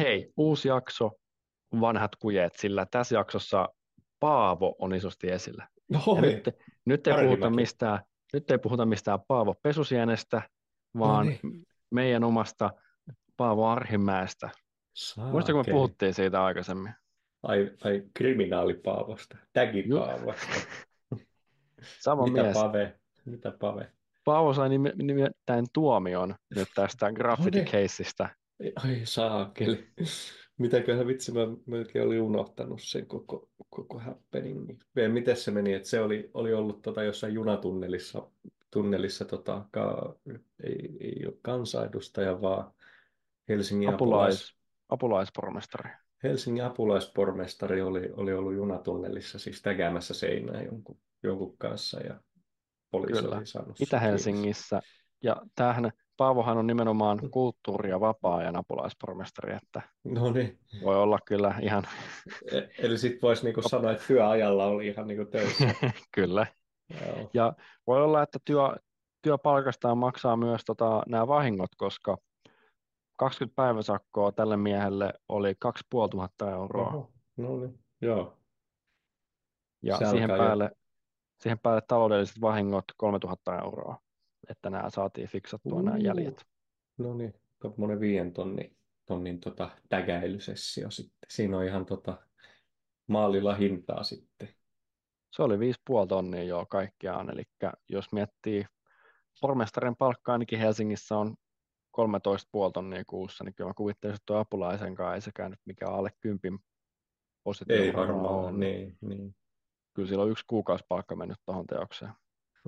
Hei, uusi jakso, vanhat kujeet, sillä tässä jaksossa Paavo on isosti esillä. Oi, nyt, nyt, ei puhuta mistään, nyt ei puhuta mistään Paavo Pesusienestä, vaan No niin. meidän omasta Paavo Arhimäestä. Muistatko, kun me Saakeli. puhuttiin siitä aikaisemmin? Ai, ai kriminaalipaavosta, tägipaavosta. Sama Mitä mies. pave? Mitä pave? Paavo sai nimittäin tuomion nyt tästä No niin. graffiti-keissistä. Ai saakeli. Mitäköhän vitsi, mä melkein olin unohtanut sen koko, koko happeningin. Miten se meni, että se oli, oli ollut tota jossain junatunnelissa, tunnelissa tota, ka, ei, ei ole kansanedustaja, vaan Helsingin apulais, Apulais, apulaispormestari. Helsingin apulaispormestari oli, oli ollut junatunnelissa siis tägäämässä seinää jonkun, jonkun kanssa ja poliisi Kyllä. oli saanut. Itä-Helsingissä. Ja tämähän, Paavohan on nimenomaan kulttuuri- ja vapaa-ajan apulaispormestari, että No niin. voi olla kyllä ihan, E- Eli sitten voisi niinku sanoa, että työajalla oli ihan niinku töissä. kyllä. Joo. Ja voi olla, että työ, työpalkastaan maksaa myös tota, nämä vahingot, koska 20 päiväsakkoa tälle miehelle oli 2500 euroa. Oho, no niin, joo. Ja Se siihen jo- päälle, siihen päälle taloudelliset vahingot 3000 euroa, että nämä saatiin fiksattua nämä Uu. jäljet. No niin, tuommoinen viien tonnin, tonnin tota, tägäilysessio sitten. Siinä on ihan tota, maalilla hintaa sitten. Se oli 5,5 tonnia jo kaikkiaan, eli jos miettii, pormestarin palkka ainakin Helsingissä on 13,5 tonnia kuussa, niin kyllä mä kuvittelisin, että tuo apulaisen kanssa ei sekään nyt mikään alle kympin Ei positio varmaan, ole. niin, niin. Kyllä sillä on yksi kuukausipalkka mennyt tuohon teokseen.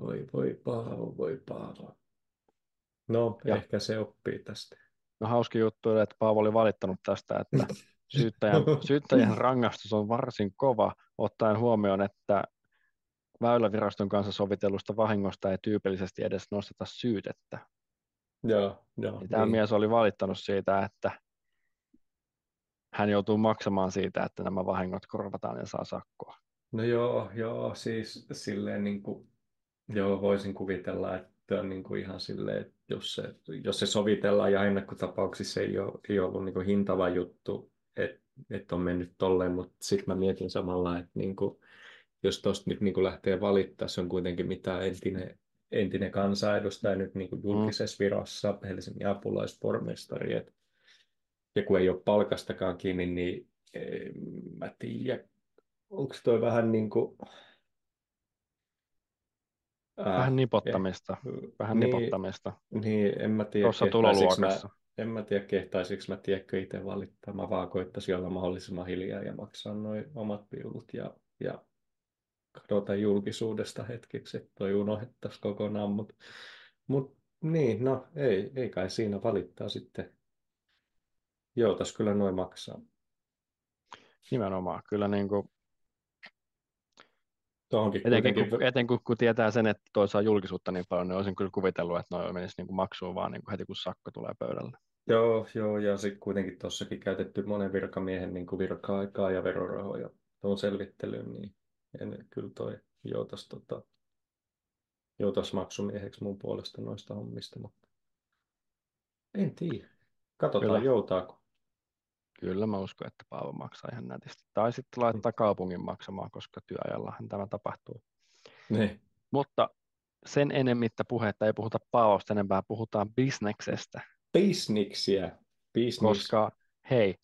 Voi, voi Paavo, voi Paavo. No, Ja- ehkä se oppii tästä. No hauska juttu että Paavo oli valittanut tästä, että syyttäjän, syyttäjän rangaistus on varsin kova, ottaen huomioon, että Väyläviraston kanssa sovitellusta vahingosta ei tyypillisesti edes nosteta syytettä. Joo, joo. Ja tämä niin. mies oli valittanut siitä, että hän joutuu maksamaan siitä, että nämä vahingot korvataan ja saa sakkoa. No joo, joo, siis silleen niin kuin, joo, voisin kuvitella, että on niin kuin ihan silleen, että jos se, jos se sovitellaan ja ennakkotapauksissa ei ole, ei ollut niin kuin hintava juttu, että, että on mennyt tolleen, mutta sitten mä mietin samalla, että niin kuin, jos tuosta nyt niin kuin lähtee valittaa, se on kuitenkin mitä entinen, entinen kansanedustaja nyt niin kuin julkisessa virassa, Helsingin apulaispormestari, et, ja kun ei ole palkastakaan kiinni, niin en mä tiedä, onko toi vähän niin kuin... Ää, Vähän nipottamista, eh, vähän niin, nipottamista Niin, en mä tiedä, tuossa tuloluokassa. Mä, en mä tiedä, kehtaisinko mä tiedäkö itse valittaa. Mä vaan koittaisin olla mahdollisimman hiljaa ja maksaa noin omat viulut ja, ja kadota julkisuudesta hetkeksi, että toi unohdettaisiin kokonaan. Mutta mut, niin, no ei, ei kai siinä valittaa sitten. Joutas kyllä noin maksaa. Nimenomaan, kyllä niin kuin, Tuohonkin etenkin, kuitenkin... kun, etenkin kun tietää sen, että toi saa julkisuutta niin paljon, niin olisin kyllä kuvitellut, että noin menisi niin kuin maksuun vaan niin kuin heti kun sakko tulee pöydälle. Joo, joo, ja sitten kuitenkin tuossakin käytetty monen virkamiehen niin kuin virka-aikaa ja verorahoja tuon selvittelyyn, niin en kyllä toi joutas, tota, joutas maksumieheksi mun puolesta noista hommista, mutta en tiedä. Katsotaan, Kyllä. joutaako. Kyllä mä uskon, että Paavo maksaa ihan nätisti. Tai sitten laittaa kaupungin maksamaan, koska työajallahan tämä tapahtuu. Niin. Mutta sen enemmittä puhetta ei puhuta Paavosta enempää, puhutaan bisneksestä. Bisniksiä. Business. Koska hei,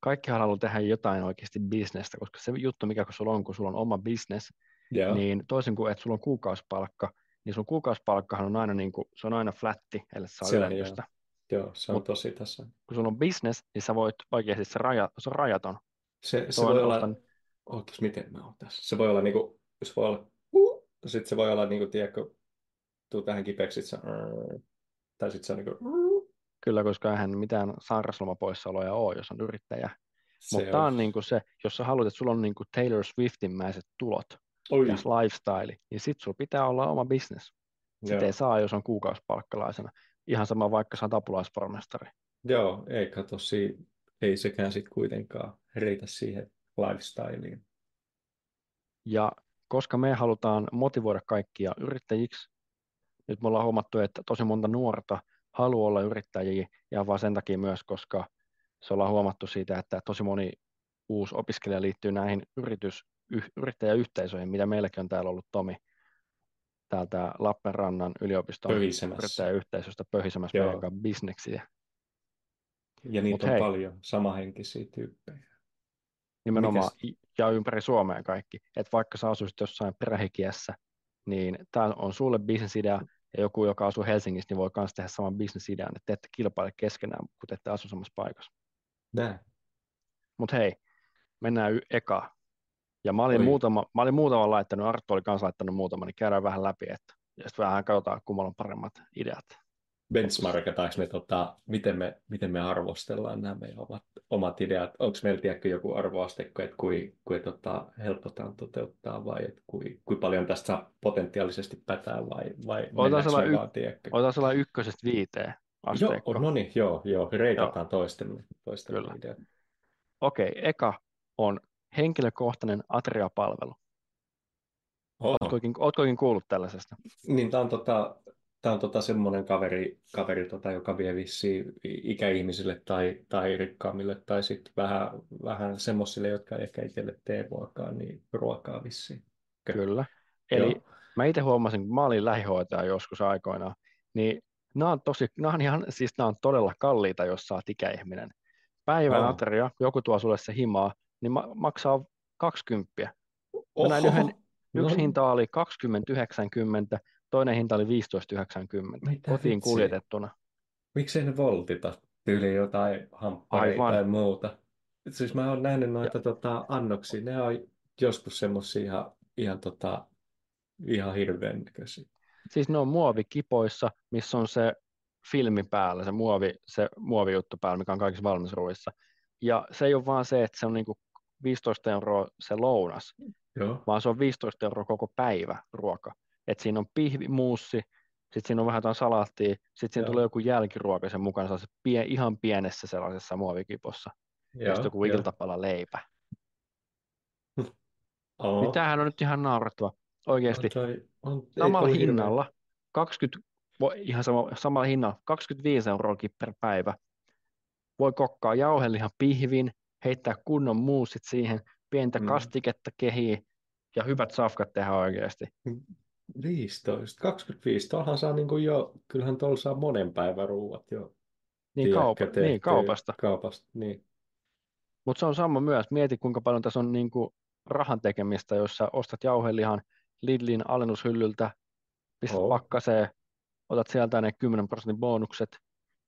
kaikki haluaa tehdä jotain oikeasti bisnestä, koska se juttu, mikä kun sulla on, kun sulla on oma business, Joo. niin toisin kuin että sulla on kuukausipalkka, niin sun kuukausipalkkahan on aina, niin kuin, se on aina flatti, ellei saa Se on, ylennystä. Joo, se on Mut- tosi tässä. Kun sulla on business, niin sä voit oikeasti, se, raja, se on rajaton. Se, se voi olla, ostan- ootas, miten mä oon tässä? Se voi olla niinku, se voi olla, uh, sitten se voi olla niinku, tiedätkö, tuu tähän kipeäksi, sit se, uh, tai sitten se on niinku, uh, Kyllä, koska eihän mitään sairaslomapoissaoloja ole, jos on yrittäjä. Mutta tämä on niin kuin se, jos sä haluat, että sulla on niin kuin Taylor Swiftin-mäiset tulot Oi, ja lifestyle, niin sit sulla pitää olla oma business. Sitä ei saa, jos on kuukausipalkkalaisena. Ihan sama, vaikka sä oot apulaispormestari. Joo, ei kato, si- ei sekään sitten kuitenkaan riitä siihen lifestyleen. Ja koska me halutaan motivoida kaikkia yrittäjiksi, nyt me ollaan huomattu, että tosi monta nuorta haluaa olla yrittäjiä, ja vaan sen takia myös, koska se ollaan huomattu siitä, että tosi moni uusi opiskelija liittyy näihin yritys, yh, yrittäjäyhteisöihin, mitä meilläkin on täällä ollut Tomi täältä Lappeenrannan yliopiston Pöhisemässä. yrittäjäyhteisöstä pöhisemässä meidän kanssa bisneksiä. Ja niitä Mut on hei, paljon samahenkisiä tyyppejä. Nimenomaan, Mites? ja ympäri Suomea kaikki. Että vaikka sä asuisit jossain perähikiässä, niin tämä on sulle bisnesidea, ja joku, joka asuu Helsingissä, niin voi myös tehdä saman bisnesidean, että te ette kilpaile keskenään, kun te ette asu samassa paikassa. Näin. Mutta hei, mennään y- eka. Ja mä olin, muutama, mä olin muutaman laittanut, Arttu oli kanssa laittanut muutaman, niin käydään vähän läpi, että ja sitten vähän katsotaan, kummalla on paremmat ideat. Benchmarkataanko me, tota, miten, me, miten me arvostellaan nämä meidän omat, omat ideat? Onko meillä tiedätkö, joku arvoasteikko, että kui, kui tota, helppo tämä on toteuttaa vai että kui, kui paljon tästä potentiaalisesti pätää vai, vai otetaan y- Otetaan sellainen ykkösestä viiteen asteikko. Joo, no niin, joo, joo, reitataan toistemme, toistemme Kyllä. ideat. Okei, eka on henkilökohtainen atriapalvelu. Oletko oikein kuullut tällaisesta? Niin, tämä on, tota, tämä on tota semmoinen kaveri, kaveri tota, joka vie vissiin ikäihmisille tai, tai rikkaammille tai sitten vähän, vähän semmoisille, jotka ehkä itselle tee ruokaa, niin ruokaa vissiin. Kyllä. Eli Joo. mä itse huomasin, kun mä olin lähihoitaja joskus aikoinaan, niin nämä on, tosi, nämä on, ihan, siis nämä on todella kalliita, jos sä oot ikäihminen. Päivän oh. ateria, joku tuo sulle se himaa, niin ma- maksaa 20. Oho. Näin yhden, yksi no. hinta oli 20,90, toinen hinta oli 15,90 kotiin vitsi? kuljetettuna. Miksei ne voltita tyyli jotain hampparia tai muuta? Siis mä oon nähnyt noita tota, annoksia, ne on joskus semmoisia ihan, ihan, tota, ihan hirveän näköisiä. Siis ne on muovikipoissa, missä on se filmi päällä, se, muovi, se muovijuttu päällä, mikä on kaikissa valmisruuissa. Ja se ei ole vaan se, että se on niinku 15 euroa se lounas, Joo. vaan se on 15 euroa koko päivä ruoka. Et siinä on pihvi, muussi, sitten siinä on vähän jotain salaattia, sitten siinä Joo. tulee joku jälkiruoka sen mukana, se pie, ihan pienessä sellaisessa muovikipossa. Joo, ja sitten joku iltapala leipä. Oh. Mitähän on nyt ihan naurettava. Oikeasti. On, on, samalla hinnalla, hirveä. 20, ihan sama, samalla hinnalla, 25 euroa per päivä. Voi kokkaa jauhelihan pihvin, heittää kunnon muusit siihen, pientä mm. kastiketta kehiin ja hyvät safkat tehdä oikeasti. 15, 25, tuollahan saa niin kuin jo, kyllähän tuolla saa monen päivän ruuat jo. Niin, kaupa, niin kaupasta. kaupasta niin. Mutta se on sama myös, mieti kuinka paljon tässä on niin kuin rahan tekemistä, jos sä ostat jauhelihan Lidlin alennushyllyltä, pistät oh. pakkaseen, otat sieltä ne 10 prosentin bonukset,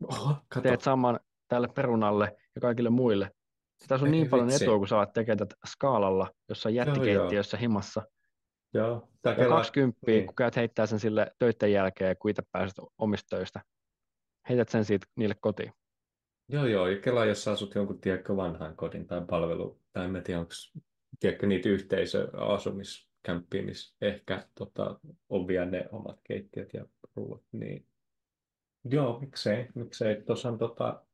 Oho, teet saman tälle perunalle ja kaikille muille. Sitä on niin paljon vitsi. etua, kun sä alat tekemään tätä skaalalla, jossa jättikeittiössä himassa. Joo. Ja kela... 20, niin. kun käyt heittää sen sille töiden jälkeen, kun itse pääset omista töistä. Heität sen siitä niille kotiin. Joo, joo. Ja kela, jos sä asut jonkun tiedätkö, vanhan kodin tai palvelu, tai en tiedä, onko tiedätkö, niitä yhteisöasumiskämppiä, missä ehkä tota, on vielä ne omat keittiöt ja ruuat, niin joo, miksei, miksei. Tuossa on tota,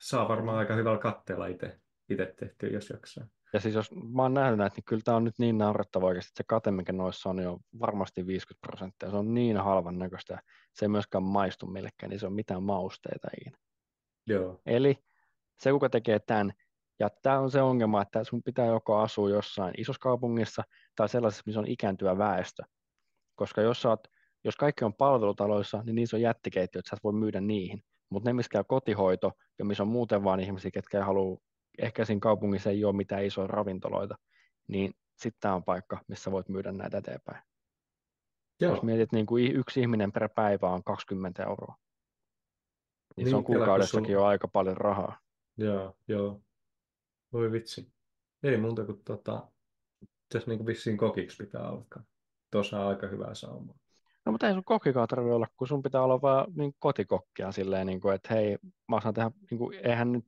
saa varmaan aika hyvällä katteella itse, itse tehtyä, jos jaksaa. Ja siis jos mä oon nähnyt näitä, niin kyllä tämä on nyt niin naurettava oikeasti, että se kate, mikä noissa on, jo varmasti 50 prosenttia. Se on niin halvan näköistä, se ei myöskään maistu millekään, niin se on mitään mausteita ikinä. Joo. Eli se, kuka tekee tämän, ja tämä on se ongelma, että sun pitää joko asua jossain isossa kaupungissa tai sellaisessa, missä on ikääntyvä väestö. Koska jos, oot, jos kaikki on palvelutaloissa, niin niissä on jättikeittiöt, että sä voi myydä niihin. Mutta ne, missä käy kotihoito ja missä on muuten vaan ihmisiä, ketkä ei halua, ehkä siinä kaupungissa ei ole mitään isoja ravintoloita, niin sitten tämä on paikka, missä voit myydä näitä eteenpäin. Joo. Jos mietit, niin kuin yksi ihminen per päivä on 20 euroa, niin, niin se on kuukaudessakin jo aika paljon rahaa. Joo, joo. Voi vitsi. Ei muuta kuin tota, tässä niin kuin vissiin kokiksi pitää alkaa. Tuossa on aika hyvää saumaa. No mutta ei sun kokkikaan tarvitse olla, kun sun pitää olla vaan niin kotikokkia silleen, niin kuin, että hei, mä osaan tehdä, niin kuin, eihän nyt,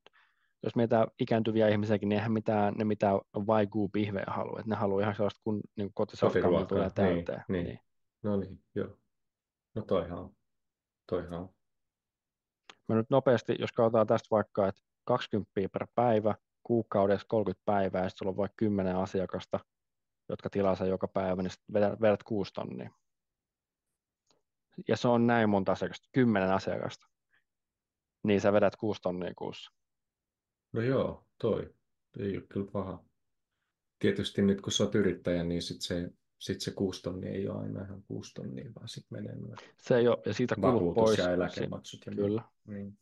jos mietitään ikääntyviä ihmisiäkin, niin eihän mitään, ne mitään vaikuu pihveä halua, että ne haluaa ihan sellaista kun niin kotisafkaa, millä tulee täyteen. Niin, niin. No niin, joo. No toihan on. Toihan on. Mä nyt nopeasti, jos katsotaan tästä vaikka, että 20 per päivä, kuukaudessa 30 päivää, ja sitten sulla on vaikka 10 asiakasta, jotka tilaa sen joka päivä, niin vedät, vedät 6 tonnia ja se on näin monta asiakasta, kymmenen asiakasta. niin sä vedät kuusi tonnia kuussa. No joo, toi. Ei ole kyllä paha. Tietysti nyt kun sä oot yrittäjä, niin sit se, sit se kuusi tonnia ei ole aina ihan kuusi tonnia, vaan sit menee myös Se ei ole, ja siitä kulut vakuutus pois. ja eläkemaksut. Ja Kyllä. Niin.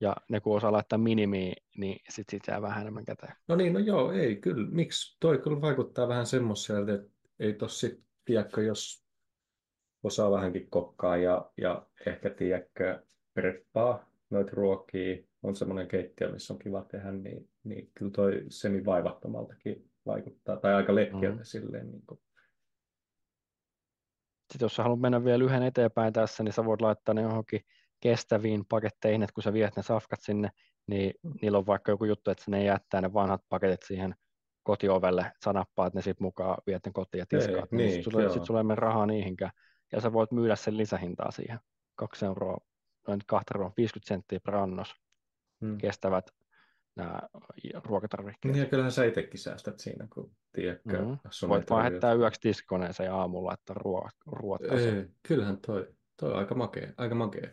Ja ne kun osaa laittaa minimiin, niin sit siitä jää vähän enemmän käteen. No niin, no joo, ei kyllä. Miksi? Toi kyllä vaikuttaa vähän semmoiselta, että ei tos sit, tiedätkö, jos osaa vähänkin kokkaa ja, ja ehkä, tiedätkö, preppaa noita ruokia, on semmoinen keittiö, missä on kiva tehdä, niin, niin kyllä toi semi vaivattomaltakin vaikuttaa, tai aika letkeltä Mm. silleen. Niin kuin. Sitten jos sä haluat mennä vielä yhden eteenpäin tässä, niin sä voit laittaa ne johonkin kestäviin paketteihin, että kun sä viet ne safkat sinne, niin niillä on vaikka joku juttu, että ne jättää ne vanhat paketit siihen kotiovelle, sä nappaat ne sit mukaan, viet ne kotiin ja tiskaat, Ei, niin, niin, sit sulla, sit sulla ei mene rahaa niihinkään. Ja sä voit myydä sen lisähintaa siihen, kaksi euroa, noin kahta euroa, 50 senttiä per annos, Hmm. kestävät nämä ruokatarvikkeet. Niin ja kyllähän sä itsekin säästät siinä, kun tiedätkö, Mhm. on Voit vaan heittää yöksi tiskikoneeseen ja aamulla laittaa ruoat, ruoat kasaan. Ei, kyllähän toi, toi on aika makea, aika makea.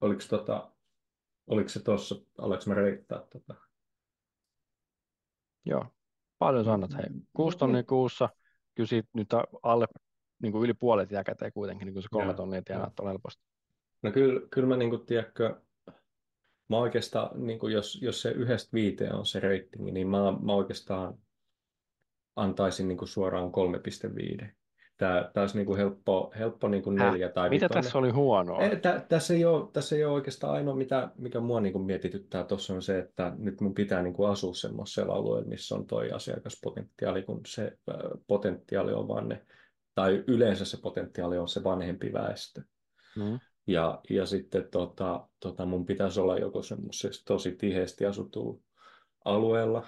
Oliko, tota, oliko se tuossa, aleks mä reittää tota? Joo, paljon sanot. Hei, kuusi tonnia kuussa, kyllä siitä nyt alle niin kuin yli puolet jää käteen kuitenkin, niin kuin se kolme Joo, tonnia tienaat tuolla helposti. No kyllä, kyllä mä niinku, tiedätkö, mä oikeastaan, niinku jos, jos se yhdestä viiteen on se ratingi, niin mä, mä oikeastaan antaisin niinku suoraan 3,5. Tää, tää olisi niinku helppo, helppo niinku Häh? neljä tai Mitä vitonen. tässä oli huonoa? Ei, tä, tässä, ei ole, tässä ei ole oikeastaan ainoa, mitä, mikä mua niin kuin mietityttää tuossa on se, että nyt mun pitää niin kuin asua semmoisella alueella, missä on toi asiakaspotentiaali, kun se äh, potentiaali on vaan ne, tai yleensä se potentiaali on se vanhempi väestö. Mm. Ja, ja sitten tota, tota mun pitäisi olla joko semmoisessa tosi tiheästi asutulla alueella,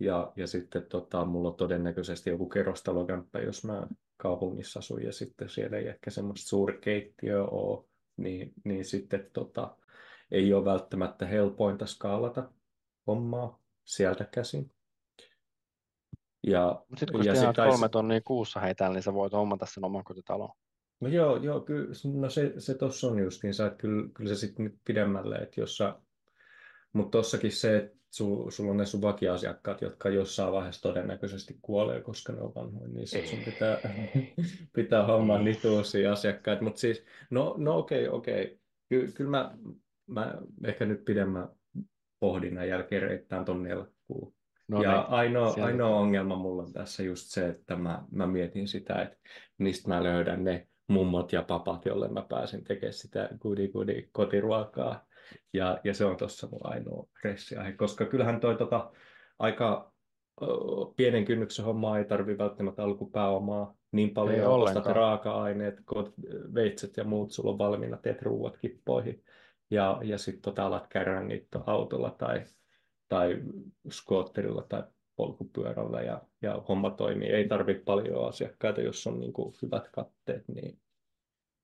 ja, ja sitten tota, mulla on todennäköisesti joku kerrostalokämppä, jos mä kaupungissa asun, ja sitten siellä ei ehkä semmoista suuri keittiö ole, niin, niin sitten tota, ei ole välttämättä helpointa skaalata hommaa sieltä käsin. Ja, Mutta sitten kun sä ja sit- tai kolme tonnia kuussa heitään, niin sä voit hommata sen oman kotitalon. No joo, joo kyllä, no se, se tuossa on justiinsa, että kyllä, kyllä se sitten nyt pidemmälle, että jos sä, mutta tossakin se, että sul, sulla on ne sun vakiasiakkaat, jotka jossain vaiheessa todennäköisesti kuolee, koska ne on vanhoja, niin sit sun pitää, pitää hommaa Ei. niitä uusia asiakkaita, mutta siis, no, no okei, okei, Ky, kyllä mä, mä ehkä nyt pidemmän pohdinnan jälkeen reittään ton nelkkuun. No ja niin, ainoa, sieltä ainoa ongelma mulla on tässä just se, että mä, mä mietin sitä, että mistä mä löydän ne mummot ja papat, jolle mä pääsen tekemään sitä goody goody kotiruokaa. Ja, ja se on tuossa mun ainoa ressiaihe, koska kyllähän toi tota, aika ö, pienen kynnyksen hommaa ei tarvi välttämättä alkupääomaa. Niin paljon, ostat raaka-aineet, veitset ja muut, sulla on valmiina, teet ruuat kippoihin. Ja, ja sitten tota, alat käydä niitä autolla tai, tai skootterilla tai polkupyörällä ja, ja homma toimii. Ei tarvitse paljon asiakkaita, jos on niin kuin hyvät katteet, niin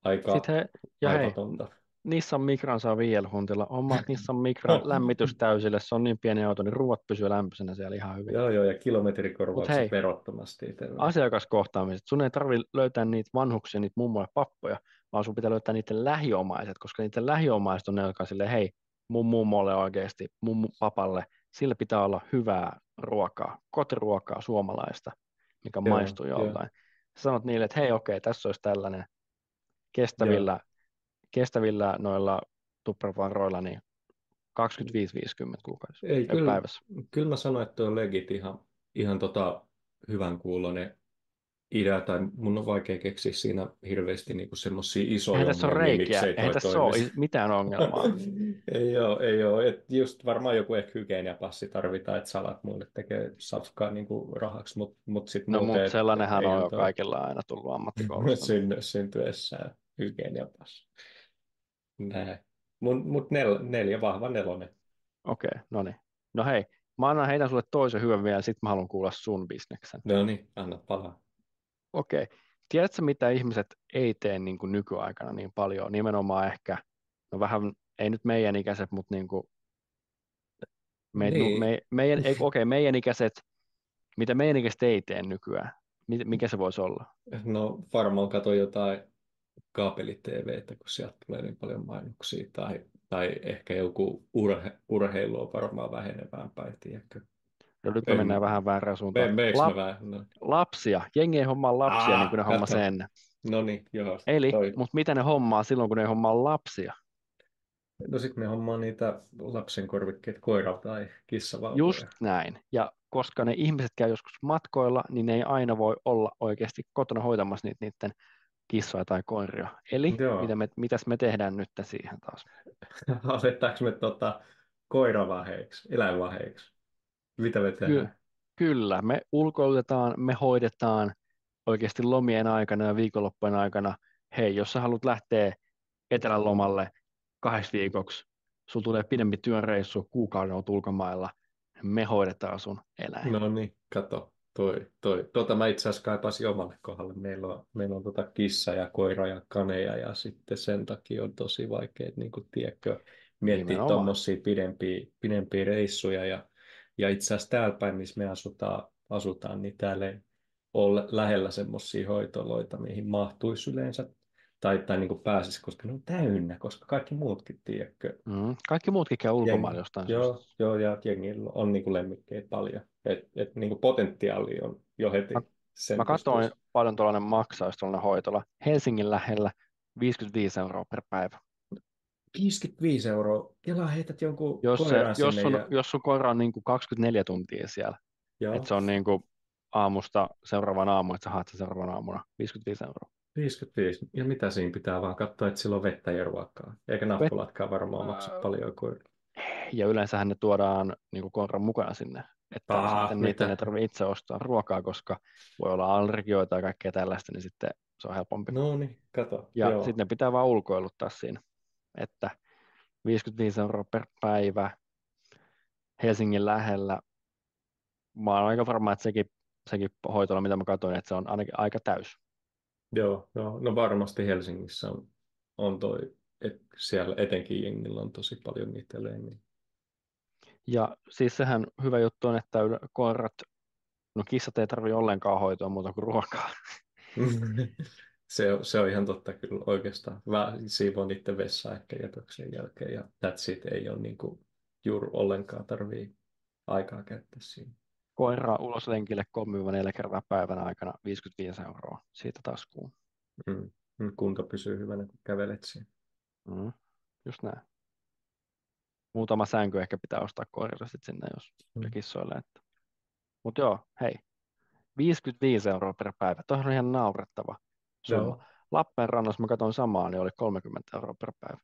aika Sitten he, ja hei, aivatonta. Nissan Micran saa viidellä huntilla. Omat Nissan Micran lämmitys täysille. Se on niin pieni auto, niin ruuat pysyy lämpöisenä siellä ihan hyvin. Joo, joo, ja Mut hei. kilometrikorvaukset verottomasti itselle. Asiakaskohtaamiset. Sun ei tarvi löytää niitä vanhuksia, niitä mummoja pappoja, vaan sun pitää löytää niiden lähiomaiset, koska niiden lähiomaiset on ne, jotka on silleen, hei, mun mummolle oikeasti, mun papalle, sillä pitää olla hyvää ruokaa, kotiruokaa suomalaista, mikä Joo, maistuu joo. joltain. Sä sanot niille, että hei, okei, tässä olisi tällainen kestävillä, kestävillä noilla tupravaroilla, niin 25-50 kuukaudessa Ei, kyllä, päivässä. kyllä mä sanoin, että on legit ihan, ihan tota hyvän kuulonen idea, tai mun on vaikea keksiä siinä hirveästi niinku semmoisia isoja Eihän tässä ole reikiä, eihän tässä ole mitään ongelmaa. ei ole, ei ole. Et just varmaan joku ehkä hygieniapassi tarvitaan, että salat muille tekee safkaa niinku rahaksi, mutta mut sitten No mutta sellainenhan on jo toi- kaikilla aina tullut ammattikoulusta. Syn, syntyessään hygieniapassi. Näin. Mut, mut nel, neljä, vahva nelonen. Okei, no niin. No hei, mä annan heitän sulle toisen hyvän vielä, sit mä haluan kuulla sun bisneksen. No niin, anna palaa. Okei. Tiedätkö, mitä ihmiset ei tee niin kuin nykyaikana niin paljon? Nimenomaan ehkä, no vähän, ei nyt meidän ikäiset, mutta niin kuin me, Niin. me, meidän, ei, okei, meidän ikäiset, mitä meidän ikäiset ei tee nykyään? Mi- Mikä se voisi olla? No varmaan kato jotain kaapeli-TVtä, kun sieltä tulee niin paljon mainoksia, tai, tai ehkä joku urhe, urheilu on varmaan vähenevään päin, tiedätkö? No nyt me En- mennään vähän väärään suuntaan. Me, Lap- vähän? No, lapsia. Jengi ei hommaa lapsia Aa, niin kuin ne hommasi kato. ennen. no niin, joo. Eli, mutta mitä ne hommaa silloin, kun ne hommaa lapsia? No sitten me hommaa niitä lapsen korvikkeet, koira tai kissavauvoja. Just näin. Ja koska ne ihmiset käy joskus matkoilla, niin ne ei aina voi olla oikeasti kotona hoitamassa niitä niiden kissoja tai koiria. Eli Joo. mitä me, mitäs me tehdään nyt siihen taas? Aletaanko me tota, koiravaheiksi, eläinvaheiksi? Mitä me tehdään? Kyllä, me ulkoilutetaan, me hoidetaan oikeasti lomien aikana ja viikonloppujen aikana. Hei, jos sä haluat lähteä etelän lomalle kahdeksi viikoksi, sulla tulee pidempi työreissu, kuukauden ulkomailla, me hoidetaan sun eläin. No niin, kato. Toi, toi. Tota mä itse asiassa kaipasin omalle kohdalle. Meillä on, meillä on tota kissa ja koira ja kaneja ja sitten sen takia on tosi vaikea, niin kuin, tiedätkö, miettiä tuommoisia pidempiä, pidempiä reissuja. Ja, ja itse asiassa täällä päin, missä me asutaan, asutaan niin täällä ei ole lähellä semmoisia hoitoloita, mihin mahtuisi yleensä tai, tai niin pääsisi, koska ne on täynnä, koska kaikki muutkin, tiedätkö, Mm. Kaikki muutkin käy ulkomailla jostain Joo, syystä. joo, ja jengillä on niin kuin lemmikkeitä paljon. Et, et niin kuin potentiaali on jo heti. Mä- sen Mä katsoin paljon tuollainen maksaa, jos tuollainen hoitola. Helsingin lähellä 55 euroa per päivä. 55 euroa. Kela heität jonkun Jos, se, jos, sun, ja, jos sun koira on niin kuin 24 tuntia siellä, että se on niin kuin aamusta seuraavan aamu, että sä haat sen seuraavan aamuna 55 euroa. 55. Ja mitä siinä pitää vaan katsoa, että sillä on vettä ja ruokaa. Eikä nappulatkaan varmaan maksa paljon koira. Ja yleensähän ne tuodaan niin kuin koiran mukana sinne, että Aa, sitten niitä mitä? ei tarvitse itse ostaa ruokaa, koska voi olla allergioita ja kaikkea tällaista, niin sitten se on helpompi. No niin, kato. Ja sitten ne pitää vaan ulkoiluttaa siinä, että 55 euroa per päivä Helsingin lähellä. Mä oon aika varma, että sekin, sekin hoitola, mitä mä katsoin, että se on ainakin aika täys. Joo, joo, no varmasti Helsingissä on, on toi, että siellä etenkin jengillä on tosi paljon niitä eläimiä. Ja siis sehän hyvä juttu on, että koirat, no kissat ei tarvitse ollenkaan hoitoa muuta kuin ruokaa. Se on, se on ihan totta kyllä oikeastaan. Mä siivoon niiden vessaa ehkä jätöksen jälkeen ja that's it. Ei ole niin kuin juuri ollenkaan tarvii aikaa käyttää siinä. Koira ulos lenkille 3-4 kertaa päivän aikana 55 euroa siitä taskuun. Mm. Kunto pysyy hyvänä, kun kävelet siinä. Mm, just näin. Muutama sänky ehkä pitää ostaa koirille sit sinne, jos Mm. kissoille. Että. Mutta joo, hei. 55 euroa per päivä. Tuohon on ihan naurettava summa. Joo. Lappeenrannassa mä katsoin samaa, niin oli 30 euroa per päivä.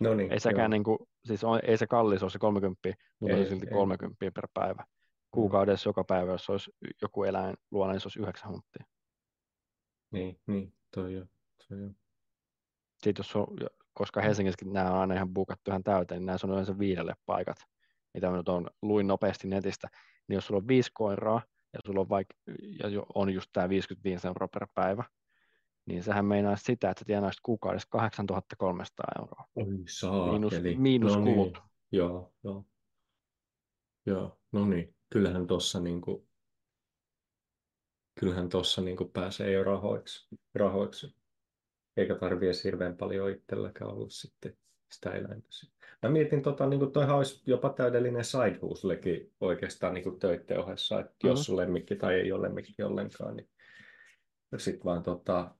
No niin, Ei sekään niin kuin, siis on, ei se kallis ole se 30, mutta Ei, se silti ei. 30 per päivä. Kuukaudessa joka päivä, jos olisi joku eläin luona, niin se olisi 9 hunttia. Niin, niin, toi jo. Toi jo. Sitten jos on, koska Helsingissäkin nämä on aina ihan buukattu ihan täyteen, niin näissä on yleensä viidelle paikat, mitä mä nyt on, luin nopeasti netistä, niin jos sulla on viisi koiraa, ja sulla on, vaik- ja on just tämä 55 euroa per päivä, niin sehän meinaa sitä, että tienaisit kuukaudessa 8300 euroa. Oi Miinus- saakeli. miinus no kulut. Niin. Joo, joo. Joo, no niin. Kyllähän tuossa niinku, kyllähän tuossa niinku pääsee jo rahoiksi, rahoiksi. Eikä tarvitse edes hirveän paljon itselläkään olla sitten sitä eläintä. Mä mietin, tota, niin kuin toihan olisi jopa täydellinen side hustlekin oikeastaan niin kuin töiden ohessa, että Mhm. jos on lemmikki tai ei ole lemmikki ollenkaan, niin sitten vaan tota,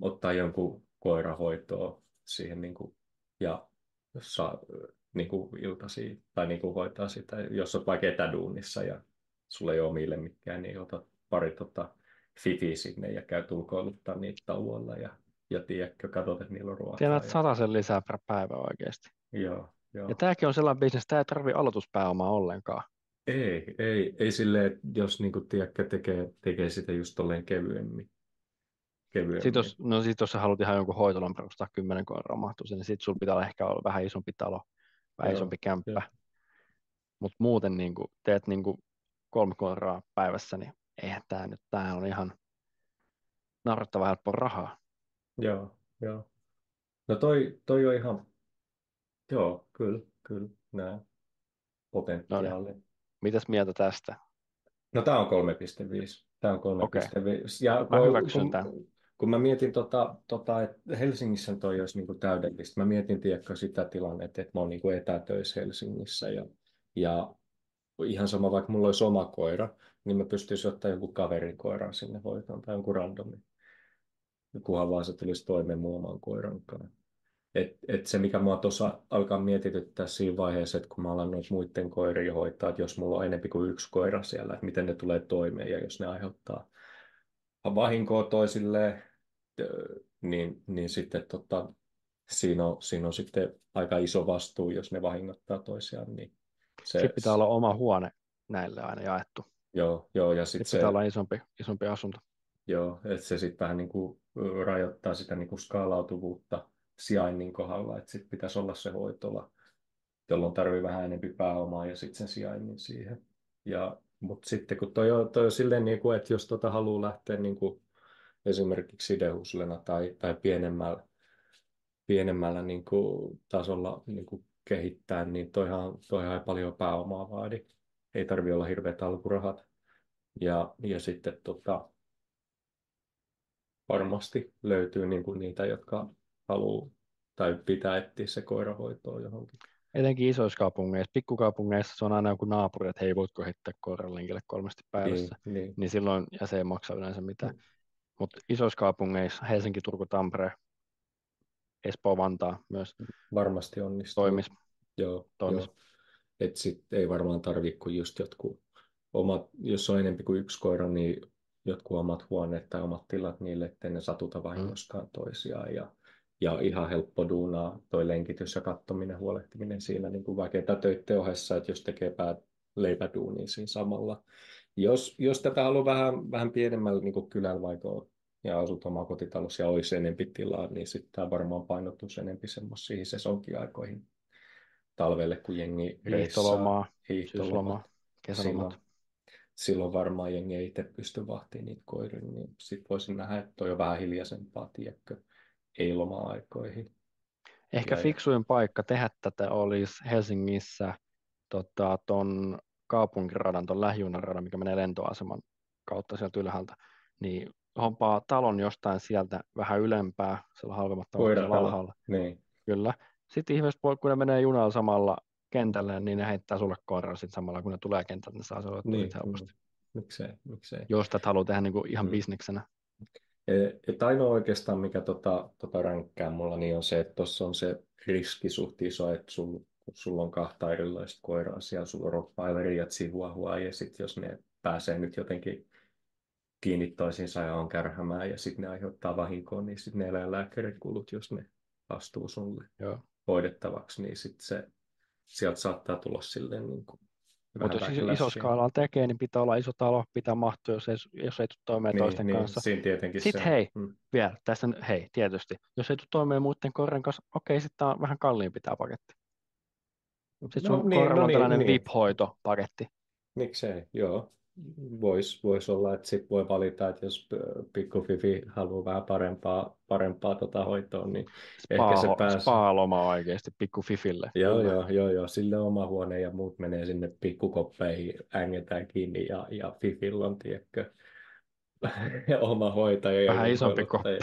ottaa jonkun koirahoitoa siihen niin kuin, ja saa niin kuin iltasi tai niin kuin hoitaa sitä, jos olet vaikka etäduunissa ja sulla ei ole omia lemmikkejä, niin otat pari tota, fifiä sinne ja käy ulkoiluttaa niitä tauolla ja, ja tiedätkö, katsot, että niillä on ruokaa. Tiedät ja, sataisen lisää per päivä oikeasti. Joo, joo. Ja tämäkin on sellainen bisnes, tämä ei tarvitse aloituspääomaa ollenkaan. Ei, ei, ei silleen, jos niinku, tiedätkö, tekee, tekee sitä just tolleen kevyemmin. Kevyemmin. Sitten jos, no sit jos sä haluat ihan jonkun hoitolan perustaa kymmenen koiraa mahtuu niin sitten sulla pitää olla ehkä olla vähän isompi talo, vähän Joo, isompi kämppä. Mutta muuten niin kuin, teet niin kuin kolme koiraa päivässä, niin eihän tämä nyt, tämä on ihan naurettava helppo rahaa. Joo, joo. No toi, toi on ihan, joo, kyllä, kyllä, näin. Potentiaali. Mitäs mieltä tästä? No tämä on 3,5. Tämä on 3,5. Ja Mä kun, hyväksyn kun, tämän. Kun mä mietin, tota, tota, että Helsingissä toi olisi niin täydellistä. Mä mietin tiedätkö, sitä tilannetta, että mä oon niin etätöissä Helsingissä ja, ja ihan sama, vaikka mulla olisi oma koira, niin mä pystyisin ottaa joku kaverikoiran sinne hoitoon tai jonkun randomin. Kunhan vaan se tulisi toimeen mun oman koiran kanssa. Et, et se, mikä mua tuossa alkaa mietityttää siinä vaiheessa, että kun mä alan noita muiden koirien hoitaa, että jos mulla on enemmän kuin yksi koira siellä, että miten ne tulee toimeen ja jos ne aiheuttaa vahinkoa toisilleen, niin, niin sitten tota, siinä, on, siinä on sitten aika iso vastuu, jos ne vahingottaa toisiaan. Niin se, sitten pitää olla oma huone näille aina jaettu. Joo, joo ja sitten sit pitää olla isompi, isompi asunto. Joo, että se sitten vähän niin kuin rajoittaa sitä niin kuin skaalautuvuutta sijainnin kohdalla, että sitten pitäisi olla se hoitola, jolloin tarvii vähän enemmän pääomaa ja sitten sen sijainnin siihen. Ja, mutta sitten kun toi on, toi on silleen, niin kuin, että jos tota haluaa lähteä niin kuin esimerkiksi sidehuslena tai, tai pienemmällä, pienemmällä niin kuin tasolla niin kuin kehittää, niin toihan, toihan ei paljon pääomaa vaadi. Ei tarvi olla hirveät alkurahat. Ja, ja sitten tota, varmasti löytyy niin kuin niitä, jotka haluaa tai pitää etsiä se koirahoitoa johonkin. Etenkin isoissa kaupungeissa, pikkukaupungeissa se on aina joku naapuri, että hei, voitko heittää koiralinkille kolmesti päivässä, niin, niin. niin silloin ja se ei maksa yleensä mitään. Mm. Mutta isoissa kaupungeissa, Helsinki, Turku, Tampere, Espoo, Vantaa myös varmasti onnistuu. Toimis. Joo, toimis. joo. Et sit ei varmaan tarvitse kuin just jotkut omat, jos on enemmän kuin yksi koira, niin jotkut omat huoneet tai omat tilat niille, ettei ne satuta vahingoskaan mm. toisiaan. Ja, ja ihan helppo duunaa toi lenkitys ja kattominen, huolehtiminen siinä niin kuin vaikeita töiden ohessa, että jos tekee päät leipäduunia siinä samalla. Jos, jos tätä haluaa vähän, vähän pienemmällä niin kylällä vaikka ja asut kotitalossa ja olisi enempi tilaa, niin sitten tämä varmaan painottuisi enempi semmoisiin sesonkiaikoihin talvelle, kun jengi Hiihtolomaa, hiihtolomaa, kesälomat. Silloin, silloin varmaan jengi ei itse pysty vahtimaan niitä koiria, niin sitten voisin nähdä, että toi on vähän hiljaisempaa, tiedätkö, ei loma-aikoihin. Ehkä ja fiksuin paikka tehdä tätä olisi Helsingissä tota, ton kaupunkiradan, ton lähijunaradan, mikä menee lentoaseman kautta sieltä ylhäältä, niin hompaa talon jostain sieltä vähän ylempää, siellä halvemmat talot alhaalla. Niin. Kyllä. Sitten ihmiset, kun ne menee junalla samalla kentälle, niin ne heittää sulle koiran sitten samalla, kun ne tulee kentältä, ne saa se niin, helposti. Miksei, miksei. Jos tätä haluaa tehdä niin kuin ihan mm. bisneksenä. Et ainoa oikeastaan, mikä tota, tota ränkkää mulla, niin on se, että tuossa on se riski suht iso, että sul, sulla on kahta erilaista koiraa siellä, sulla on rottweileri ja chihuahua, ja sitten jos ne pääsee nyt jotenkin kiinni toisiinsa ja on kärhämään, ja sitten ne aiheuttaa vahinkoa, niin sitten ne eläinlääkärikulut, jos ne astuu sulle Joo. hoidettavaksi, niin sitten se, sieltä saattaa tulla silleen niin kuin mutta jos iso skaalalla tekee, niin pitää olla iso talo, pitää mahtua, jos ei, jos ei tule toimeen niin, toisten niin, kanssa. Sitten se. hei, mm. vielä, tässä hei, tietysti, jos ei tule toimeen muiden koirien kanssa, okei, sitten on vähän kalliimpi tämä paketti. Sitten no, sun niin, no, on niin, tällainen niin. VIP-hoitopaketti. Miksei, joo. Voisi vois olla, että sitten voi valita, että jos pikku Fifi haluaa vähän parempaa, parempaa tota hoitoa, niin spa, ehkä se pääsee. Spa-loma oikeasti pikku Fifille. Joo, joo, joo, joo, sille oma huone ja muut menee sinne pikkukoppeihin, ängetään kiinni ja, ja Fifillä on, tiedätkö, oma hoitaja. Vähän isompi koppi.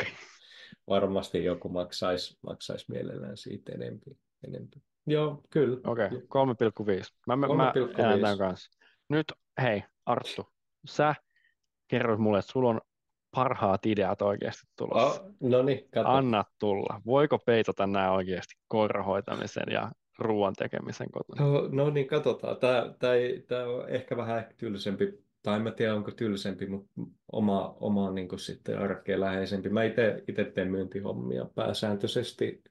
Varmasti joku maksaisi, maksaisi mielellään siitä enemmän. enemmän. Joo, kyllä. Okei, okay, 3,5. Mä, 3,5. mä elän kanssa. Nyt, hei, Arttu, sä kerroit mulle, että sulla on parhaat ideat oikeasti tulossa. Oh, no niin, Anna tulla. Voiko peitota nämä oikeasti koirahoitamisen ja ruoan tekemisen kotona? No, no niin, katsotaan. Tämä, tämä, tämä on ehkä vähän tylsempi, tai en tiedä onko tylsempi, mutta oma, oma niin kuin sitten arkeen läheisempi. Mä itse teen myyntihommia pääsääntöisesti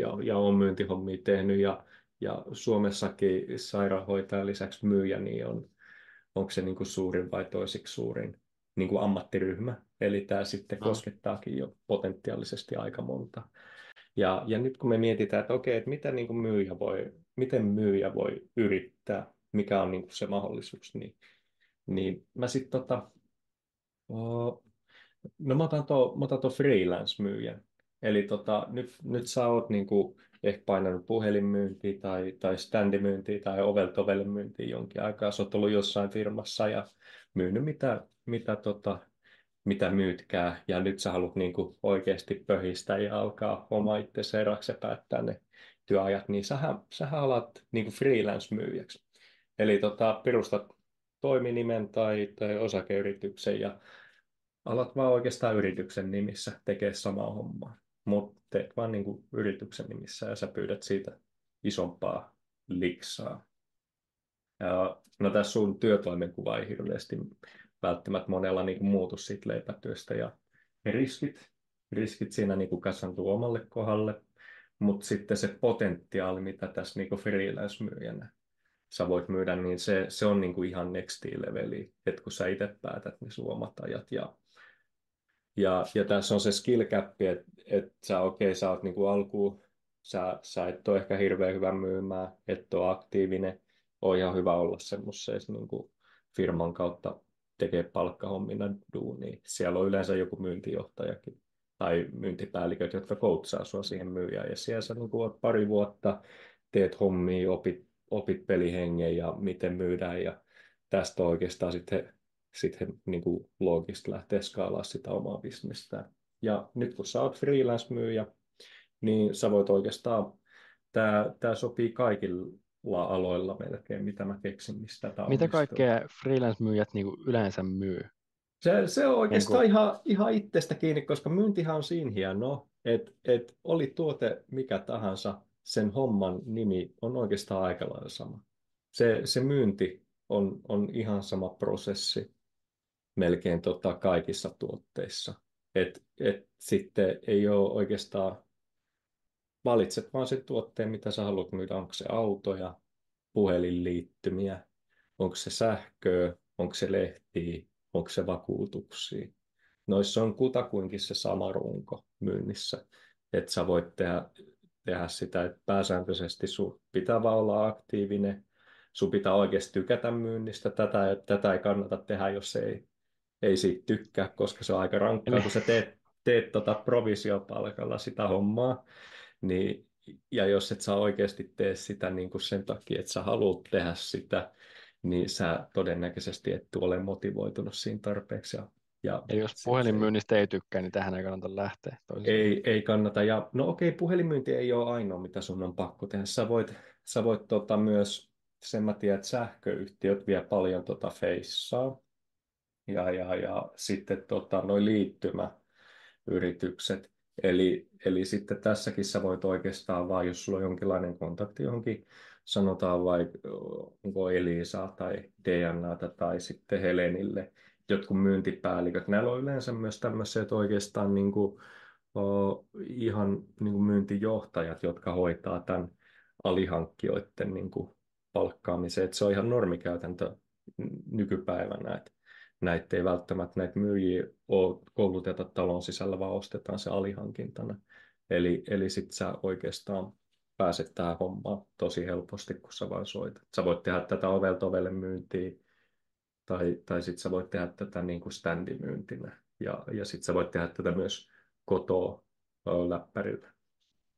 ja, ja olen myyntihommia tehnyt ja, ja Suomessakin sairaanhoitajan lisäksi myyjä niin on onko se niin kuin suurin vai toisiksi suurin niin kuin ammattiryhmä. Eli tämä sitten koskettaakin jo potentiaalisesti aika monta. Ja, ja nyt kun me mietitään, että okei, että mitä niin kuin myyjä voi, miten myyjä voi yrittää, mikä on niin kuin se mahdollisuus, niin, niin mä sitten tota, no mä otan tuon freelance-myyjän. Eli tota, nyt, nyt sä oot niin kuin ehkä painanut puhelinmyyntiä tai, tai standimyyntiä tai ovelta ovelle myyntiä jonkin aikaa. Sä oot ollut jossain firmassa ja myynyt mitä, mitä tota, mitä myytkää, ja nyt sä haluat niin kuin oikeasti pöhistä ja alkaa oma itse eraksi ja päättää ne työajat, niin sähän, sähän alat niin kuin freelance-myyjäksi. Eli tota, perustat toiminimen tai, tai osakeyrityksen ja alat vaan oikeastaan yrityksen nimissä tekee samaa hommaa. Mutta teet vaan niin kuin yrityksen nimissä ja sä pyydät siitä isompaa liksaa. Ja, no tässä sun työtoimenkuva ei hirveästi välttämättä monella niin kuin muutu siitä leipätyöstä ja riskit, riskit siinä niin kuin kasantuu omalle kohdalle, mutta sitten se potentiaali, mitä tässä niin kuin freelance-myyjänä sä voit myydä, niin se, se on niin kuin ihan next leveli, että kun sä itse päätät ne sun omat ajat ja ja, ja tässä on se skill cap, että et sä okei, okay, sä oot niinku alkuun, sä, sä et ole ehkä hirveän hyvä myymään, et ole aktiivinen, on ihan hyvä olla semmoisessa niinku firman kautta tekee palkkahommina duunia. Siellä on yleensä joku myyntijohtajakin tai myyntipäälliköt, jotka koutsaa sua siihen myyjään. Ja siellä sä niin oot pari vuotta, teet hommia, opit, opit pelihengen ja miten myydään. Ja tästä oikeastaan sitten sitten niin kuin loogista lähteä skaalaa sitä omaa bisnestä. Ja nyt kun sä oot freelance-myyjä, niin sä voit oikeastaan, tämä, tämä sopii kaikilla aloilla melkein, mitä mä keksin, mistä tämä Mitä kaikkea freelance-myyjät niin yleensä myy? Se, se on oikeastaan niin kuin... ihan, ihan itsestä kiinni, koska myyntihan on siinä hienoa, että et oli tuote mikä tahansa, sen homman nimi on oikeastaan aika lailla sama. Se, se myynti on, on ihan sama prosessi melkein tota kaikissa tuotteissa. Et, et sitten ei ole oikeastaan, valitset vaan se tuotteen, mitä sä haluat myydä. Onko se autoja, puhelinliittymiä, onko se sähköä, onko se lehtiä, onko se vakuutuksia. Noissa on kutakuinkin se sama runko myynnissä, että sä voit tehdä, tehdä sitä, että pääsääntöisesti sun pitää vaan olla aktiivinen, sun pitää oikeasti tykätä myynnistä, tätä, tätä ei kannata tehdä, jos ei ei siitä tykkää, koska se on aika rankkaa, kun sä teet, teet tota provisiopalkalla sitä hommaa, niin, ja jos et sä oikeasti tee sitä niin kuin sen takia, että sä haluat tehdä sitä, niin sä todennäköisesti et ole motivoitunut siinä tarpeeksi. Ja, ja, ja jos puhelinmyynnistä ei tykkää, niin tähän ei kannata lähteä. Ei, ei kannata. Ja, no okei, puhelinmyynti ei ole ainoa, mitä sun on pakko tehdä. Sä voit, sä voit tota, myös, sen mä tiedän, että sähköyhtiöt vie paljon tota feissaa ja, ja, ja sitten tota, noin liittymäyritykset. Eli, eli sitten tässäkin sä voit oikeastaan vaan, jos sulla on jonkinlainen kontakti johonkin, sanotaan onko Elisa tai DNA tai sitten Helenille, jotkut myyntipäälliköt. Näillä on yleensä myös tämmöisiä, että oikeastaan niin kuin, o, ihan niin kuin myyntijohtajat, jotka hoitaa tämän alihankkijoiden niin kuin palkkaamisen. Että se on ihan normikäytäntö nykypäivänä, että näitä ei välttämättä näitä myyjiä ole kouluteta talon sisällä, vaan ostetaan se alihankintana. Eli, eli sitten sä oikeastaan pääset tähän hommaan tosi helposti, kun sä vaan soitat. Sä voit tehdä tätä ovelta ovelle myyntiä, tai, tai sitten sä voit tehdä tätä niin kuin standimyyntinä. Ja, ja sitten sä voit tehdä tätä myös kotoa läppärillä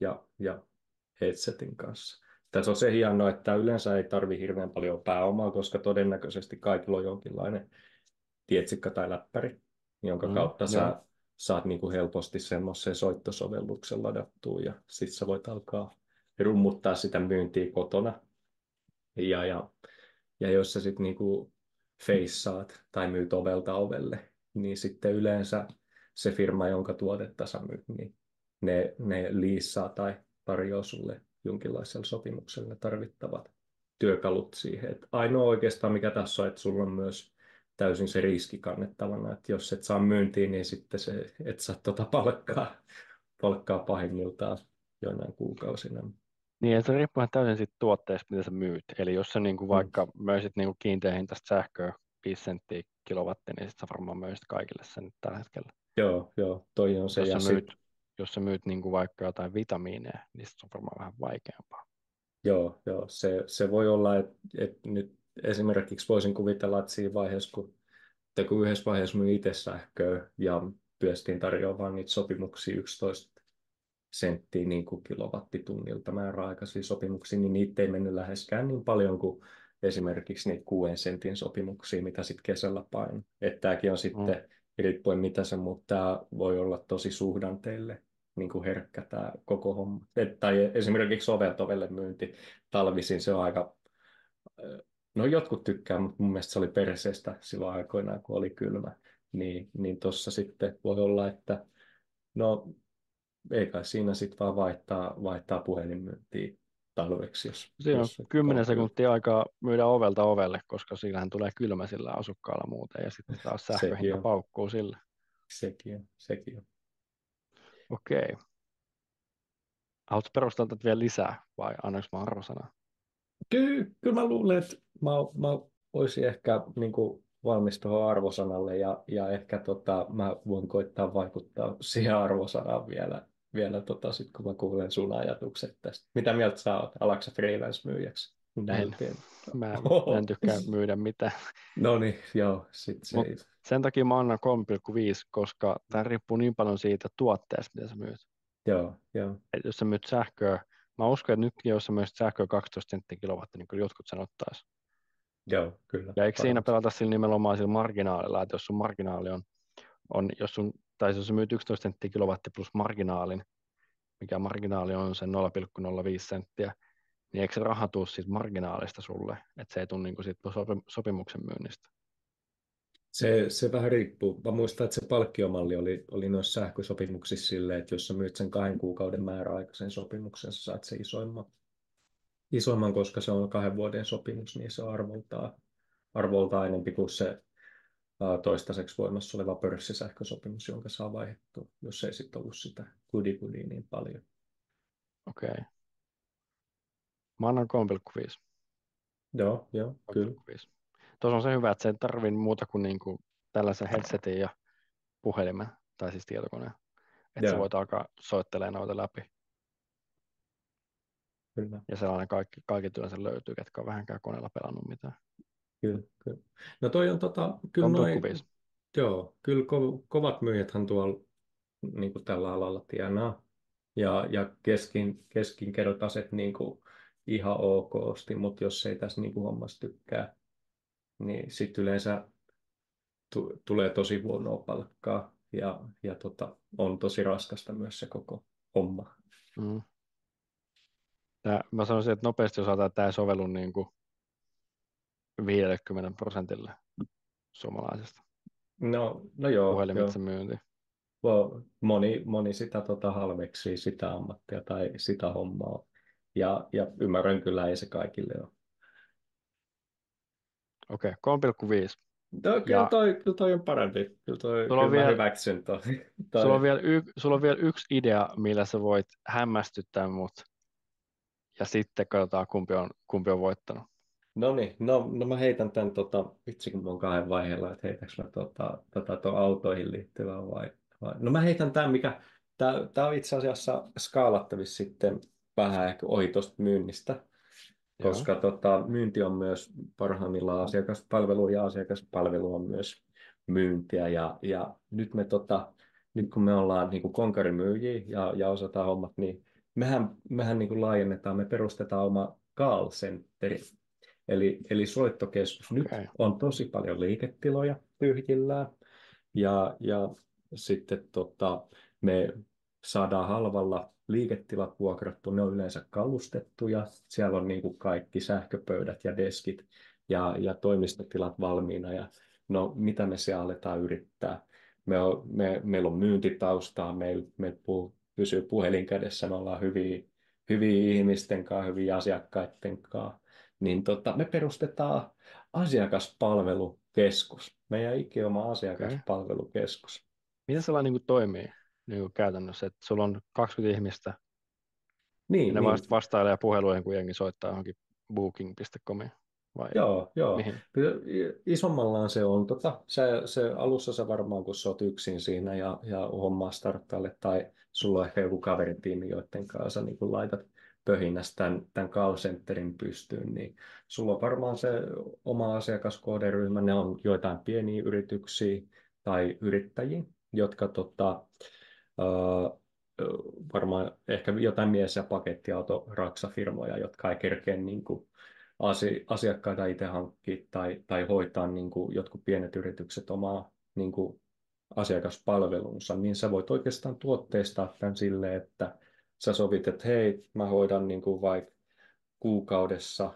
ja, ja headsetin kanssa. Tässä on se hienoa, että yleensä ei tarvi hirveän paljon pääomaa, koska todennäköisesti kaikilla on jonkinlainen tietsikka tai läppäri, jonka mm, kautta sä joo. saat niin kuin helposti semmoisen soittosovelluksen ladattua ja sitten sä voit alkaa rummuttaa sitä myyntiä kotona. Ja, ja, ja jos sä sitten niin feissaat tai myyt ovelta ovelle, niin sitten yleensä se firma, jonka tuotetta sä myyt, niin ne, ne liissaa tai tarjoaa sulle jonkinlaisella sopimuksella tarvittavat työkalut siihen. Et ainoa oikeastaan, mikä tässä on, että sulla on myös täysin se riski kannettavana, että jos et saa myyntiin, niin sitten se, et saa tuota palkkaa, palkkaa pahimmiltaan joinain kuukausina. Niin, ja se riippuu täysin siitä tuotteesta, mitä sä myyt. Eli jos sä niin kuin mm. vaikka mm. myisit niin kiinteä hintaista sähköä 5 senttiä kilowatti, niin sitten sä varmaan myisit kaikille sen tällä hetkellä. Joo, joo, toi on se. Jos, ja sä, myyt, sit... jos sä myyt niin kuin vaikka jotain vitamiineja, niin se on varmaan vähän vaikeampaa. Joo, joo. Se, se voi olla, että, että nyt esimerkiksi voisin kuvitella, että siinä vaiheessa, kun, että kun yhdessä vaiheessa myy itse sähköä ja pyöstiin tarjoamaan niitä sopimuksia 11 senttiä niin kuin kilowattitunnilta määräaikaisia sopimuksia, niin niitä ei mennyt läheskään niin paljon kuin esimerkiksi niitä 6 sentin sopimuksia, mitä sitten kesällä pain. Että tämäkin on sitten mm. riippuen mitä se, mutta tämä voi olla tosi suhdanteille niin kuin herkkä tämä koko homma. Et, tai esimerkiksi soveltovelle myynti talvisin, se on aika, no jotkut tykkää, mutta mun mielestä se oli perseestä silloin aikoinaan, kun oli kylmä. Niin, niin tuossa sitten voi olla, että no ei kai siinä sitten vaan vaihtaa, vaihtaa puhelinmyyntiä talveksi. Jos, Siinä on jos 10 sekuntia aikaa myydä ovelta ovelle, koska siinähän tulee kylmä sillä asukkaalla muuten ja sitten taas sähköhinta paukkuu sillä. Sekin on, sekin on. Okei. Haluatko perustaa tätä vielä lisää vai annoinko mä arvosanaa? Kyllä, kyllä mä luulen, että mä, mä olisin ehkä niin kuin valmis tuohon arvosanalle ja, ja ehkä tota, mä voin koittaa vaikuttaa siihen arvosanaan vielä, vielä tota, sit, kun mä kuulen sun ajatukset tästä. Mitä mieltä sä oot? Alaksa freelance-myyjäksi? En. Mä, mä en tykkää myydä mitään. No niin, joo. Sit se Mut ei... sen takia mä annan 3,5, koska tämä riippuu niin paljon siitä tuotteesta, mitä sä myyt. Joo, joo. Et jos sä myyt sähköä, mä uskon, että nytkin jos sä myyt sähköä 12 senttiä kilowatti, niin kyllä jotkut sen ottaisi. Joo, kyllä. Ja eikö siinä pelata sillä nimenomaan sillä marginaalilla, että jos sun marginaali on, on jos sun, tai jos sä myyt 11 senttiä kilowatti plus marginaalin, mikä marginaali on sen 0,05 senttiä, niin eikö se raha tuu siitä marginaalista sulle, että se ei tule niin siitä sopi- sopimuksen myynnistä. Se, se vähän riippuu. Mä muistan, että se palkkiomalli oli, oli noissa sähkösopimuksissa silleen, että jos sä myyt sen kahden kuukauden määräaikaisen sopimuksen, sä saat se isoimman, isoimman, koska se on kahden vuoden sopimus, niin se on arvoltaan, arvoltaan enempi kuin se toistaiseksi voimassa oleva pörssisähkösopimus, jonka saa vaihdettua, jos ei sitten ollut sitä kudi niin paljon. Okei. Okay. Mä annan 3,5. Joo, joo, kyllä. 3,5. Tuossa on se hyvä, että se ei muuta kuin, niin kuin tällaisen headsetin ja puhelimen, tai siis tietokoneen. Että sä voit alkaa soittelemaan noita läpi. Kyllä. Ja sellainen kaikki, kaikki työnsä löytyy, ketkä on vähänkään koneella pelannut mitään. Kyllä, kyllä. No toi on tota, kyllä noin, 3,5. joo, kyllä ko- kovat myyjäthän tuolla niin kuin tällä alalla tienaa. Ja, ja keskin, keskinkertaiset niin kuin ihan okosti, mutta jos ei tässä niin kuin hommassa tykkää, niin sitten yleensä tu- tulee tosi huonoa palkkaa ja, ja tota, on tosi raskasta myös se koko homma. Mm. Tää, mä sanoisin, että nopeasti osataan, että tämä sovellu niin kuin 50 prosentille suomalaisesta No, no joo, joo. puhelimitse myynti. Well, moni, moni sitä tota halveksii, sitä ammattia tai sitä hommaa. Ja, ja ymmärrän kyllä, ei se kaikille ole. Okei, okay, 3,5. No, kyllä, Ja- toi, kyllä toi on parempi. Kyllä, toi, Sulla on kyllä vielä- hyväksyn toi. toi. Sulla on, vielä y- sulla on vielä yksi idea, millä sä voit hämmästyttää mut. Ja sitten katsotaan, kumpi on, kumpi on voittanut. No niin, no, no mä heitän tämän, tota, vitsi kun mä oon kahden vaiheella, että heitänkö mä tota, tota, ton autoihin liittyvää vai, vai... No mä heitän tämän, mikä, tää on itse asiassa skaalattavissa sitten vähän ehkä ohi tuosta myynnistä, Joo. koska tota, myynti on myös parhaimmillaan asiakaspalvelu ja asiakaspalvelu on myös myyntiä ja, ja nyt me tota, nyt kun me ollaan niin kuin konkarimyyjiä ja, ja osataan hommat, niin mehän, mehän niin kuin laajennetaan, me perustetaan oma call centeri. Eli, eli soittokeskus. Nyt Okei. on tosi paljon liiketiloja tyhjillään ja, ja sitten tota, me saadaan halvalla liiketilat vuokrattu, ne on yleensä kalustettuja, siellä on niin kuin kaikki sähköpöydät ja deskit ja, ja toimistotilat valmiina ja no mitä me siellä aletaan yrittää. Me on, me, meillä on myyntitaustaa, meillä me pysyy puhelin kädessä, me ollaan hyviä, hyviä ihmisten kanssa, hyviä asiakkaiden kanssa, niin tota, me perustetaan asiakaspalvelukeskus, meidän ikioma asiakaspalvelukeskus. Miten sellainen niin kuin toimii niin kuin käytännössä? Että sulla on 20 ihmistä, Niin, ja ne niin. vasta vastailee puheluihin, kun jengi soittaa johonkin booking.comiin? Vai Joo, joo. mihin? Isommallaan se on, tota, se, se alussa se varmaan, kun sä oot yksin siinä ja, ja hommaa starttaille, tai sulla on ehkä joku kaveritiimi, joiden kanssa niin kun laitat pöhinässä tämän, tämän call centerin pystyyn, niin sulla on varmaan se oma asiakaskohderyhmä, ne on joitain pieniä yrityksiä tai yrittäjiä, jotka tota, ää, varmaan ehkä jotain mies- ja pakettiauto raksafirmoja, jotka ei kerkeä niin kuin asiakkaita itse hankkia tai, tai hoitaa niin kuin jotkut pienet yritykset omaa niin kuin asiakaspalvelunsa, niin sä voit oikeastaan tuotteistaa tämän silleen, että sä sovit, että hei, mä hoidan niin kuin vaikka kuukaudessa,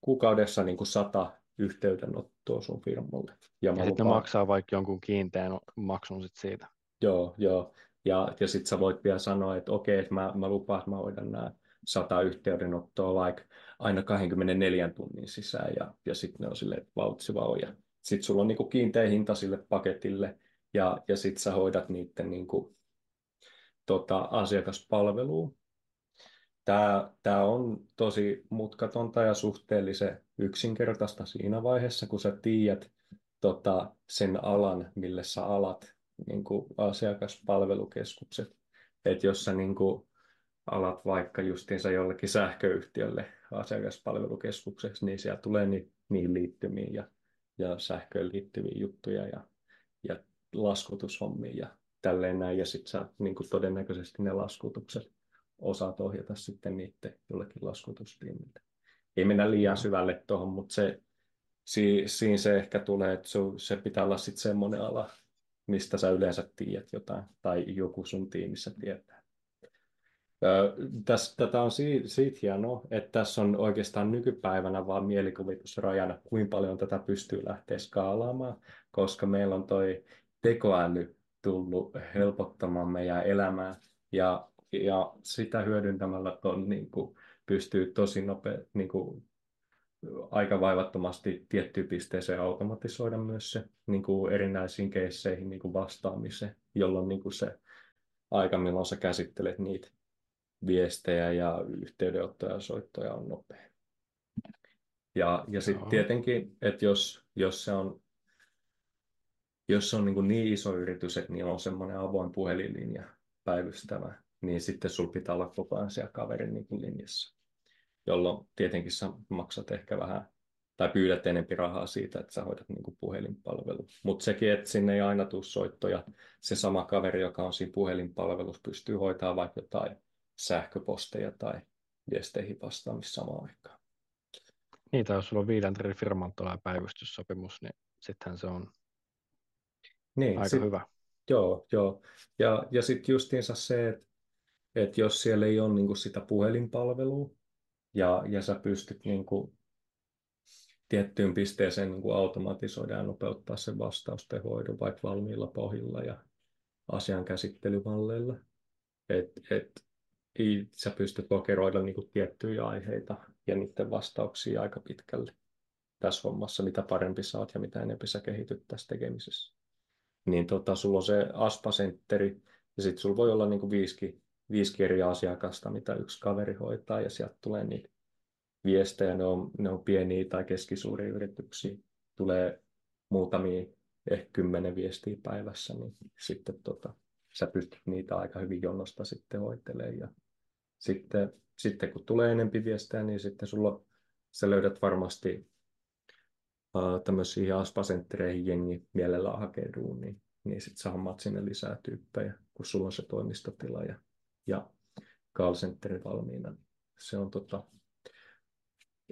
kuukaudessa niin kuin sata yhteydenottoa sun firmalle. Ja, ja sitten ne maksaa vaikka jonkun kiinteän maksun sit siitä. Joo, joo. Ja, ja sitten sä voit vielä sanoa, että okei, että mä, mä lupaan, että mä hoidan nämä sata yhteydenottoa vaikka aina 24 tunnin sisään ja, ja sitten ne on sille vautsi ja sitten sulla on niinku kiinteä hinta sille paketille ja, ja sitten sä hoidat niiden niinku, tota, asiakaspalvelua. Tämä, tämä on tosi mutkatonta ja suhteellisen yksinkertaista siinä vaiheessa, kun sä tiedät tota, sen alan, mille sä alat niin asiakaspalvelukeskukset. Että jos sä niin kuin alat vaikka justiinsa jollekin sähköyhtiölle asiakaspalvelukeskukseksi, niin siellä tulee ni, niihin liittymiin ja, ja sähköön liittyviä juttuja ja, ja laskutushommia ja tälleen näin. Ja sitten sä niin todennäköisesti ne laskutukset osaat ohjata sitten niiden jollekin laskutustiimille. Ei mennä liian syvälle tuohon, mutta se, si, siinä se ehkä tulee, että se, se pitää olla sitten semmoinen ala, mistä sä yleensä tiedät jotain, tai joku sun tiimissä tietää. Tässä, tätä on siitä, siitä hienoa, että tässä on oikeastaan nykypäivänä vaan mielikuvitusrajana, kuinka paljon tätä pystyy lähteä skaalaamaan, koska meillä on toi tekoäly tullut helpottamaan meidän elämää, ja, ja sitä hyödyntämällä ton, niin kuin, pystyy tosi nopea, niin aika vaivattomasti tiettyyn pisteeseen automatisoida myös se niin kuin erinäisiin keisseihin niin kuin vastaamiseen, jolloin niin kuin se aika, milloin sä käsittelet niitä viestejä ja yhteydenottoja ja soittoja on nopea. Ja, ja sitten tietenkin, että jos, jos se on, jos se on niin, niin iso yritys, että niillä on semmoinen avoin puhelinlinja päivystävä, niin sitten sulla pitää olla koko ajan siellä kaverin niin linjassa jolloin tietenkin sä maksat ehkä vähän tai pyydät enempi rahaa siitä, että sä hoidat niin puhelinpalvelu. Mutta sekin, että sinne ei aina tule soittoja. Se sama kaveri, joka on siinä puhelinpalvelussa, pystyy hoitamaan vaikka jotain sähköposteja tai viesteihin vastaamista samaan aikaan. Niin, tai jos sulla on viiden firman päivystyssopimus, niin sittenhän se on niin, aika sit, hyvä. Joo, joo. Ja, ja sitten justiinsa se, että, että jos siellä ei ole niin sitä puhelinpalvelua, ja, ja sä pystyt niin kuin, tiettyyn pisteeseen niin kuin automatisoida ja nopeuttaa sen vastaustehoidon vaikka valmiilla pohjilla ja asian käsittelymalleilla. Et, et, ei, sä pystyt lokeroida niin kuin tiettyjä aiheita ja niiden vastauksia aika pitkälle tässä hommassa, mitä parempi saat ja mitä enemmän sä kehityt tässä tekemisessä. Niin tota, sulla on se aspasentteri ja sitten sulla voi olla niin kuin viisikin viisi eri asiakasta, mitä yksi kaveri hoitaa, ja sieltä tulee niitä viestejä, ne on, ne on pieniä tai keskisuuria yrityksiä, tulee muutamia, ehkä kymmenen viestiä päivässä, niin sitten tota, sä pystyt niitä aika hyvin jonosta sitten hoitelemaan. Ja sitten, sitten kun tulee enempi viestejä, niin sitten sulla sä löydät varmasti uh, tämmöisiä aspasenttereihin jengi mielellään hakee duunia, niin sitten sä hommaat sinne lisää tyyppejä, kun sulla on se toimistotila ja ja call center valmiina. Se on tota,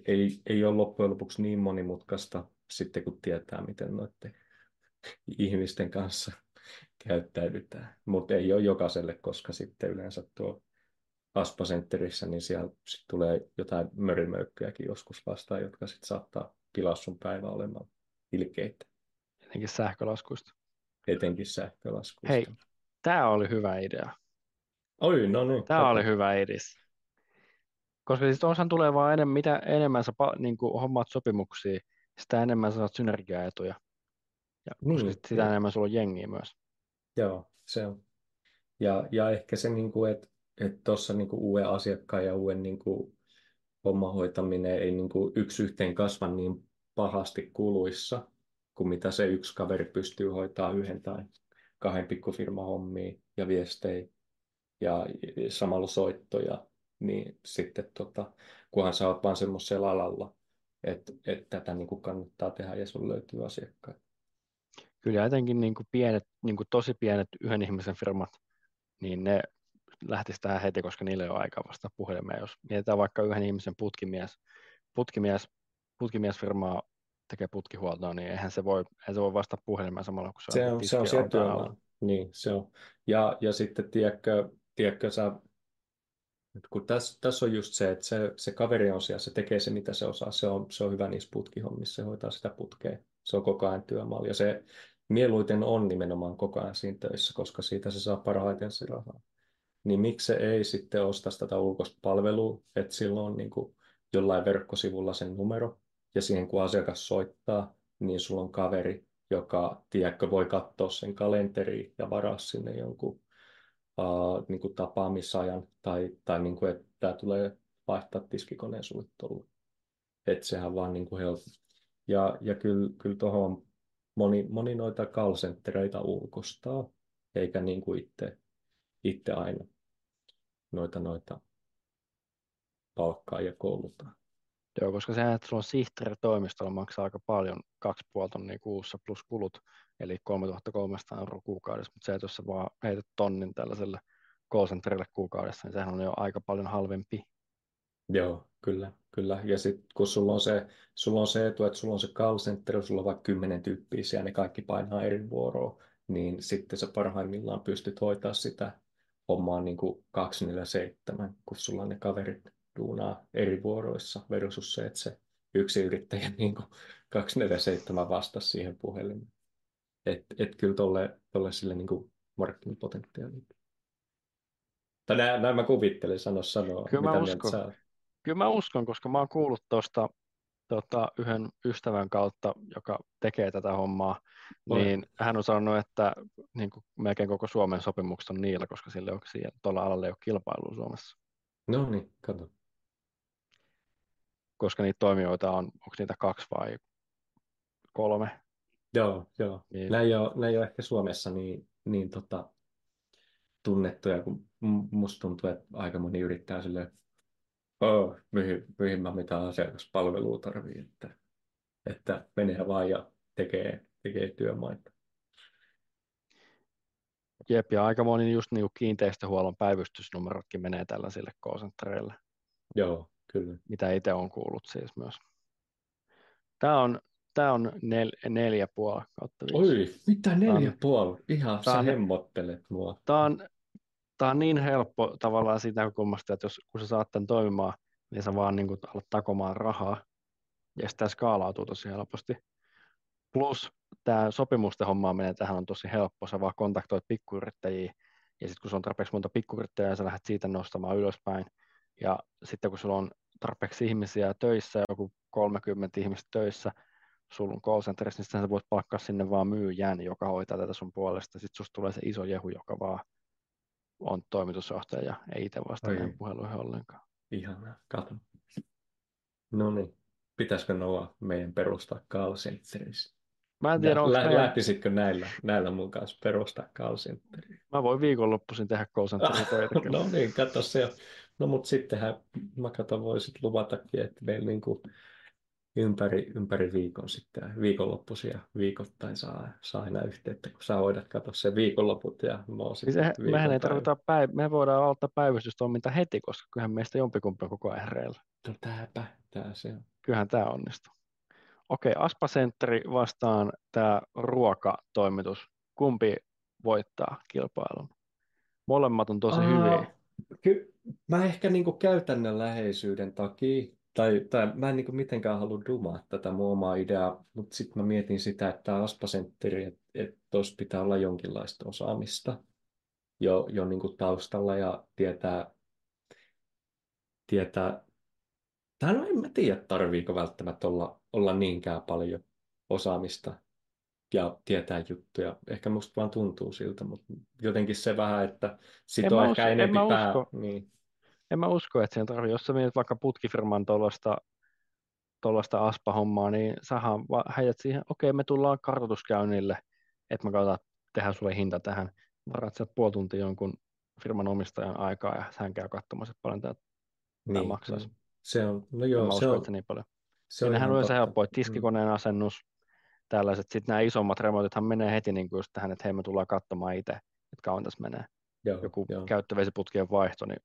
ei, ei ole loppujen lopuksi niin monimutkaista sitten kun tietää, miten noiden ihmisten kanssa käyttäydytään. Mutta ei ole jokaiselle, koska sitten yleensä tuo Aspa-centerissä, niin siellä sit tulee jotain mörimöykkyjäkin joskus vastaan, jotka sitten saattaa pilaa sun päivä olemaan ilkeitä. Etenkin sähkölaskuista. Etenkin sähkölaskuista. Hei, tämä oli hyvä idea. Oi, no niin. Tämä oli hyvä edis. Koska siis onhan tulee vaan enemmän, mitä enemmän sä niin kuin hommaat sopimuksia, sitä enemmän saat synergiaetuja. Ja niin, sitä ja... enemmän sulla on jengiä myös. Joo, se on. Ja, ja ehkä se, niin kuin, että tuossa niin uuden asiakkaan ja uuden niin homman hoitaminen ei niin kuin, yksi yhteen kasva niin pahasti kuluissa, kuin mitä se yksi kaveri pystyy hoitaa yhden tai kahden pikkufirman hommia ja viestejä ja samalla soittoja, niin sitten tota, kunhan sä oot vaan semmoisella alalla, että, että tätä niin kuin kannattaa tehdä ja sun löytyy asiakkaita. Kyllä etenkin niin kuin pienet, niin kuin tosi pienet yhden ihmisen firmat, niin ne lähtisi tähän heti, koska niille ei ole aikaa vasta puhelimeen. Jos mietitään vaikka yhden ihmisen putkimies, putkimies, putkimiesfirmaa tekee putkihuoltoa, niin eihän se voi, eihän se voi vastata puhelimeen samalla, kun se, Se on, se on siellä työmaalla. Niin, se on. Ja, ja sitten, tiedätkö, tiedätkö sä, kun tässä, tässä on just se, että se, se kaveri on siellä, se tekee se, mitä se osaa. Se on, se on hyvä niissä putkihommissa, se hoitaa sitä putkea. Se on koko ajan työmaalla. Ja se mieluiten on nimenomaan koko ajan siinä töissä, koska siitä se saa parhaiten se rahaa. Niin miksi se ei sitten osta tätä ulkoista palvelua, että silloin on niin kuin jollain verkkosivulla sen numero, ja siihen kun asiakas soittaa, niin sulla on kaveri, joka, tiedätkö, voi katsoa sen kalenteriin ja varaa sinne jonkun uh, niin kuin tapaamisajan, tai, tai niin kuin, että tämä tulee vaihtaa tiskikoneen tuolla. Että sehän vaan niin kuin helppo. Ja, ja kyllä, kyllä tuohon moni, moni noita call ulkostaa, eikä niin kuin itse, itse aina noita, noita palkkaa ja koulutaan. Joo, koska sehän, että sulla on sihteeri toimistolla maksaa aika paljon, kaksi puolta tonnia kuussa plus kulut, eli 3300 euroa kuukaudessa, mutta se, että jos sä vaan heität tonnin tällaiselle call kuukaudessa, niin sehän on jo aika paljon halvempi. Joo, kyllä, kyllä. Ja sitten kun sulla on, se, sulla on se etu, että sulla on se call center, sulla on vaikka kymmenen tyyppiä ja ne kaikki painaa eri vuoroa, niin sitten sä parhaimmillaan pystyt hoitaa sitä hommaa niin kuin 247, kun sulla on ne kaverit duunaa eri vuoroissa versus se, että se yksi yrittäjä niin kuin 247 vastasi siihen puhelimeen. Että et kyllä tolle, tolle sille niin kuin markkinapotentiaalia. Tai näin, näin mä kuvittelen sanoa sanoa, kyllä mitä mä uskon. Sä Kyllä mä uskon, koska mä oon kuullut tuosta tota, yhden ystävän kautta, joka tekee tätä hommaa, Olen. niin hän on sanonut, että niin kuin melkein koko Suomen sopimukset on niillä, koska sille on, tuolla alalla ei ole kilpailua Suomessa. No niin, kato koska niitä toimijoita on, onko niitä kaksi vai kolme? Joo, joo. Niin. Nämä, ei ole, nämä ei ole ehkä Suomessa niin, niin tota, tunnettuja, kun musta tuntuu, että aika moni yrittää sille oh, mihin, mihin mä mitään asiakaspalvelua tarvii, että, että menee vaan ja tekee, tekee työmaita. Jep, ja aika moni just niin kiinteistöhuollon päivystysnumerotkin menee tällaisille k Joo, Kyllä. mitä itse on kuullut siis myös. Tämä on, tämä on nel, neljä puoli kautta viisi. Oi, mitä neljä puoli? Ihan tämä sä hemmottelet mua. Tämä on, tämä on niin helppo tavallaan siitä näkökulmasta, että jos, kun sä saat tämän toimimaan, niin sä vaan niin kuin, alat takomaan rahaa, ja sitä skaalautuu tosi helposti. Plus tämä sopimusten hommaaminen tähän on tosi helppo, sä vaan kontaktoit pikkuyrittäjiä, ja sitten kun se on tarpeeksi monta pikkuyrittäjää, sä lähdet siitä nostamaan ylöspäin, ja sitten kun sulla on tarpeeksi ihmisiä töissä, joku 30 ihmistä töissä, sulla on call centerissa, niin sä voit palkkaa sinne vaan myyjän, joka hoitaa tätä sun puolesta. Sitten susta tulee se iso jehu, joka vaan on toimitusjohtaja ja ei itse vastaa näihin puheluihin ollenkaan. Ihanaa, kato. No niin, pitäisikö Noa meidän perustaa call centerissä? Mä en tiedä, onko Lä- meidän... Lähtisitkö näillä, näillä mun kanssa perustaa call centeriä? Mä voin viikonloppuisin tehdä call centerin töitä. no niin, katso se. No mutta sittenhän mä katson, voisit luvatakin, että meillä niin kuin ympäri, ympäri viikon sitten viikonloppuisia viikoittain saa, saa aina yhteyttä, kun sä hoidat katsoa sen viikonloput ja mä oon siis sitten Mehän ei tarvita päiv- me voidaan aloittaa päivystystoiminta heti, koska kyllähän meistä jompikumpi on koko ajan hereillä. No tääpä, tää se on. Kyllähän tämä onnistuu. Okei, Aspa Centeri vastaan tämä ruokatoimitus. Kumpi voittaa kilpailun? Molemmat on tosi Aa, hyviä. Ky- mä ehkä niin käytännön läheisyyden takia, tai, tai mä en niin mitenkään halua dumaa tätä mun omaa ideaa, mutta sitten mä mietin sitä, että tämä Aspa-sentteri, että et tuossa pitää olla jonkinlaista osaamista jo, jo niin taustalla ja tietää, tietää tai no en mä tiedä, tarviiko välttämättä olla, olla niinkään paljon osaamista ja tietää juttuja. Ehkä musta vaan tuntuu siltä, mutta jotenkin se vähän, että sit on ehkä enemmän pää. Usko. Niin. En mä usko, että sen tarvii. Jos sä mietit vaikka putkifirman tuollaista tuollaista aspa-hommaa, niin sähän heidät siihen, okei, me tullaan kartoituskäynnille, että mä katsotaan, tehdään sulle hinta tähän. Varat sieltä puoli tuntia jonkun firman omistajan aikaa ja hän käy katsomassa, että paljon tämä, niin, maksaisi. Niin. Se on, no joo, mä se on, se niin paljon. Se on se helppo, että tiskikoneen mm. asennus, tällaiset. Sitten nämä isommat remontithan menee heti niin kuin just tähän, että hei me tullaan katsomaan itse, että kauan tässä menee. Joo, Joku joo. käyttövesiputkien vaihto, niin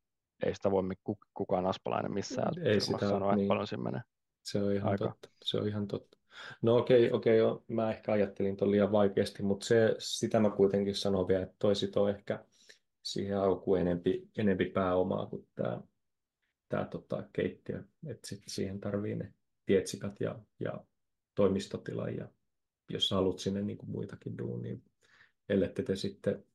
ei sitä voi kukaan aspalainen missään ei sitä, sanoa, niin. että paljon siinä menee. Se on ihan Aika. totta. Se on ihan totta. No okei, okei, joo. mä ehkä ajattelin tuon liian vaikeasti, mutta se, sitä mä kuitenkin sanon vielä, että toi ehkä siihen alkuun enempi, enempi pääomaa kuin tämä tää, tota, keittiö. Että sitten siihen tarvii ne tietsikat ja, ja toimistotila ja jos haluat sinne niin kuin muitakin duunia, niin ellette te sitten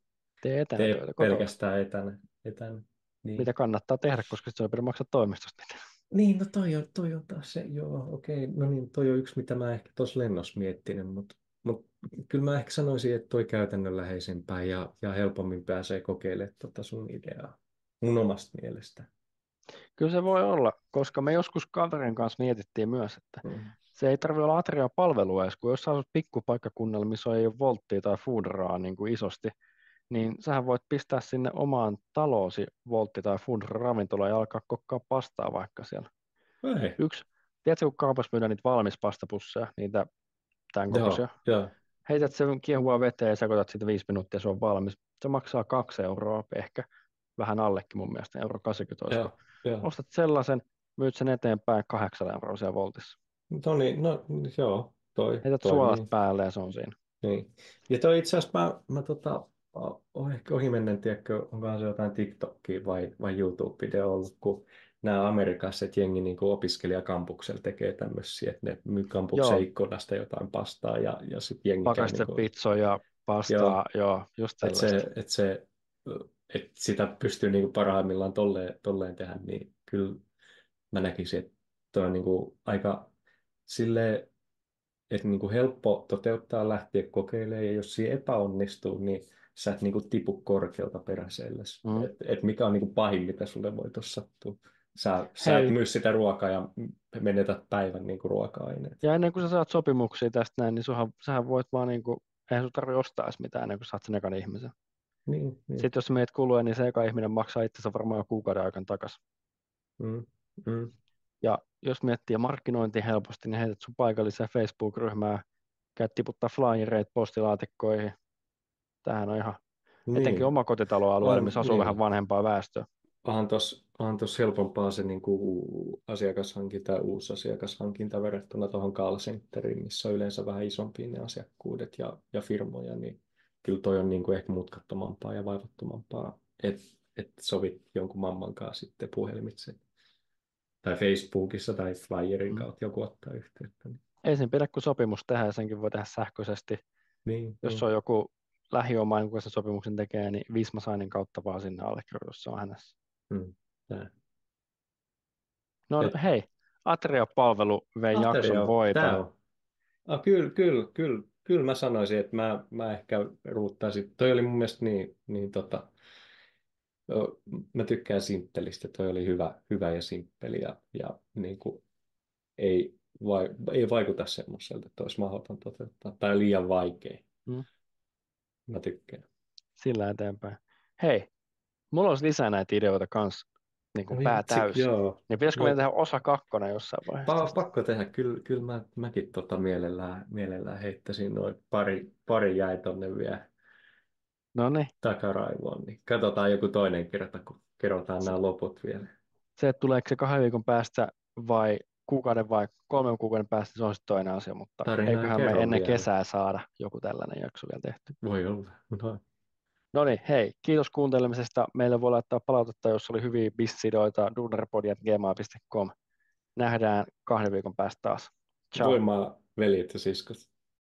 Tee etänä tee pelkästään etänä. etänä niin. Mitä kannattaa tehdä, koska se on maksaa toimistosta mitään. Niin, no toi on, toi on taas se, joo, okei, no niin, toi on yksi, mitä mä ehkä tuossa lennossa miettinyt, mutta mut, kyllä mä ehkä sanoisin, että toi käytännönläheisempää ja, ja helpommin pääsee kokeilemaan tota sun ideaa, mun omasta mielestä. Kyllä se voi olla, koska me joskus kaverin kanssa mietittiin myös, että Mm. se ei tarvitse olla atria palvelua edes, kun jos sä asut pikkupaikkakunnalla, missä ei ole volttia tai foodraa niin kuin isosti, niin sähän voit pistää sinne omaan taloosi voltti tai foodra ravintola ja alkaa kokkaa pastaa vaikka siellä. Ei. Yksi, tiedätkö, kun kaupassa myydään niitä valmis pastapusseja, niitä tämän kokoisia? joo, Heität sen kiehuvaa veteen ja sekoitat siitä viisi minuuttia, se on valmis. Se maksaa kaksi euroa ehkä, vähän allekin mun mielestä, euro 80 olisiko. joo, joo. Ostat sellaisen, myyt sen eteenpäin kahdeksan euroa siellä voltissa. No niin, no joo, toi Heität toimii. suolat päälle ja se on siinä. Niin. Ja toi itse asiassa mä, mä tota, o- ehkä ohimennen, tiedätkö, onkohan se jotain TikTokia vai, vai YouTube-video ollut, kun nämä Amerikassa, että jengi niin opiskelijakampuksella tekee tämmöisiä, että ne myy kampuksen Joo. ikkunasta jotain pastaa ja, ja sitten jengi Pakaste niin pizzoja, pastaa, joo, joo just että sellaista. se, että se, että sitä pystyy niin parhaimmillaan tolleen, tolleen tehdä, niin kyllä mä näkisin, että toi on niin kuin aika silleen, että niin kuin helppo toteuttaa, lähteä kokeilemaan, ja jos siinä epäonnistuu, niin sä et niin kuin tipu korkealta peräsellesi. Mm. Et, et mikä on niin kuin pahin, mitä sulle voi tuossa sattua. Sä, sä et myy sitä ruokaa ja menetät päivän niin kuin ruoka-aineet. Ja ennen kuin sä saat sopimuksia tästä näin, niin suhan, sähän voit vaan niin kuin, eihän sun tarvitse ostaa edes mitään ennen kuin saat sen ekan ihmisen. Niin, niin. Sitten jos sä meet kuluja, niin se eka ihminen maksaa itsensä varmaan jo kuukauden aikana takaisin. Mm, mm. Ja jos miettii markkinointia helposti, niin heität sun paikalliseen Facebook-ryhmään, käyt tiputtaa flyereita postilaatikkoihin. Tämähän on ihan, Niin. etenkin omakotitaloalueella, missä asuu niin. vähän vanhempaa väestöä. Onhan tuossa onhan tos helpompaa se niin kuin asiakashankinta ja uusi asiakashankinta verrattuna tuohon call centeriin, missä on yleensä vähän isompia ne asiakkuudet ja, ja firmoja, niin kyllä toi on niin kuin ehkä mutkattomampaa ja vaivattomampaa, että et sovit jonkun mamman kanssa sitten puhelimitse tai Facebookissa tai flyerin Mm. kautta joku ottaa yhteyttä. Niin, Ei sen pidä kuin sopimus tehdä, senkin voi tehdä sähköisesti. niin, Jos niin. on joku lähiomainen, kun sen sopimuksen tekee, niin Visma kautta vaan sinne allekirjoitus, se on hänessä. Mm, tää. No Et- hei, Atria-palvelu vei Ateria, jakson voiton. Ah, kyllä, kyllä, kyllä, kyllä mä sanoisin, että mä, mä ehkä ruuttaisin. Toi oli mun mielestä niin, niin tota, mä tykkään simppelistä. Toi oli hyvä, hyvä ja simppeli ja, ja niin kuin, ei, vai, ei vaikuta semmoiselta, että olisi mahdoton toteuttaa tai liian vaikea. Mm. Mä tykkään. Sillä eteenpäin. Hei, mulla olisi lisää näitä ideoita kanssa, niin kuin pää Vitsi, täysin. Joo. Niin pitäisikö No. meidän tehdä osa kakkonen jossain vaiheessa? Pa- pakko tehdä. Kyllä, kyllä mä, mäkin tota mielellään, mielellään heittäisin noin pari, pari jäi tonne vielä No niin, takaraivoon, niin katsotaan joku toinen kerta, kun kerrotaan nämä loput vielä. se, että tuleeko se kahden viikon päästä vai kuukauden vai kolmen kuukauden päästä, se on sitten toinen asia, mutta Tarinaa eiköhän me ennen vielä. kesää saada joku tällainen jakso vielä tehty. Voi olla. No, No niin, hei, kiitos kuuntelemisesta. Meille voi laittaa palautetta, jos oli hyviä bissidoita, duunarpodi.gmail.com. Nähdään kahden viikon päästä taas. Ciao. voimaa veljet ja siskot.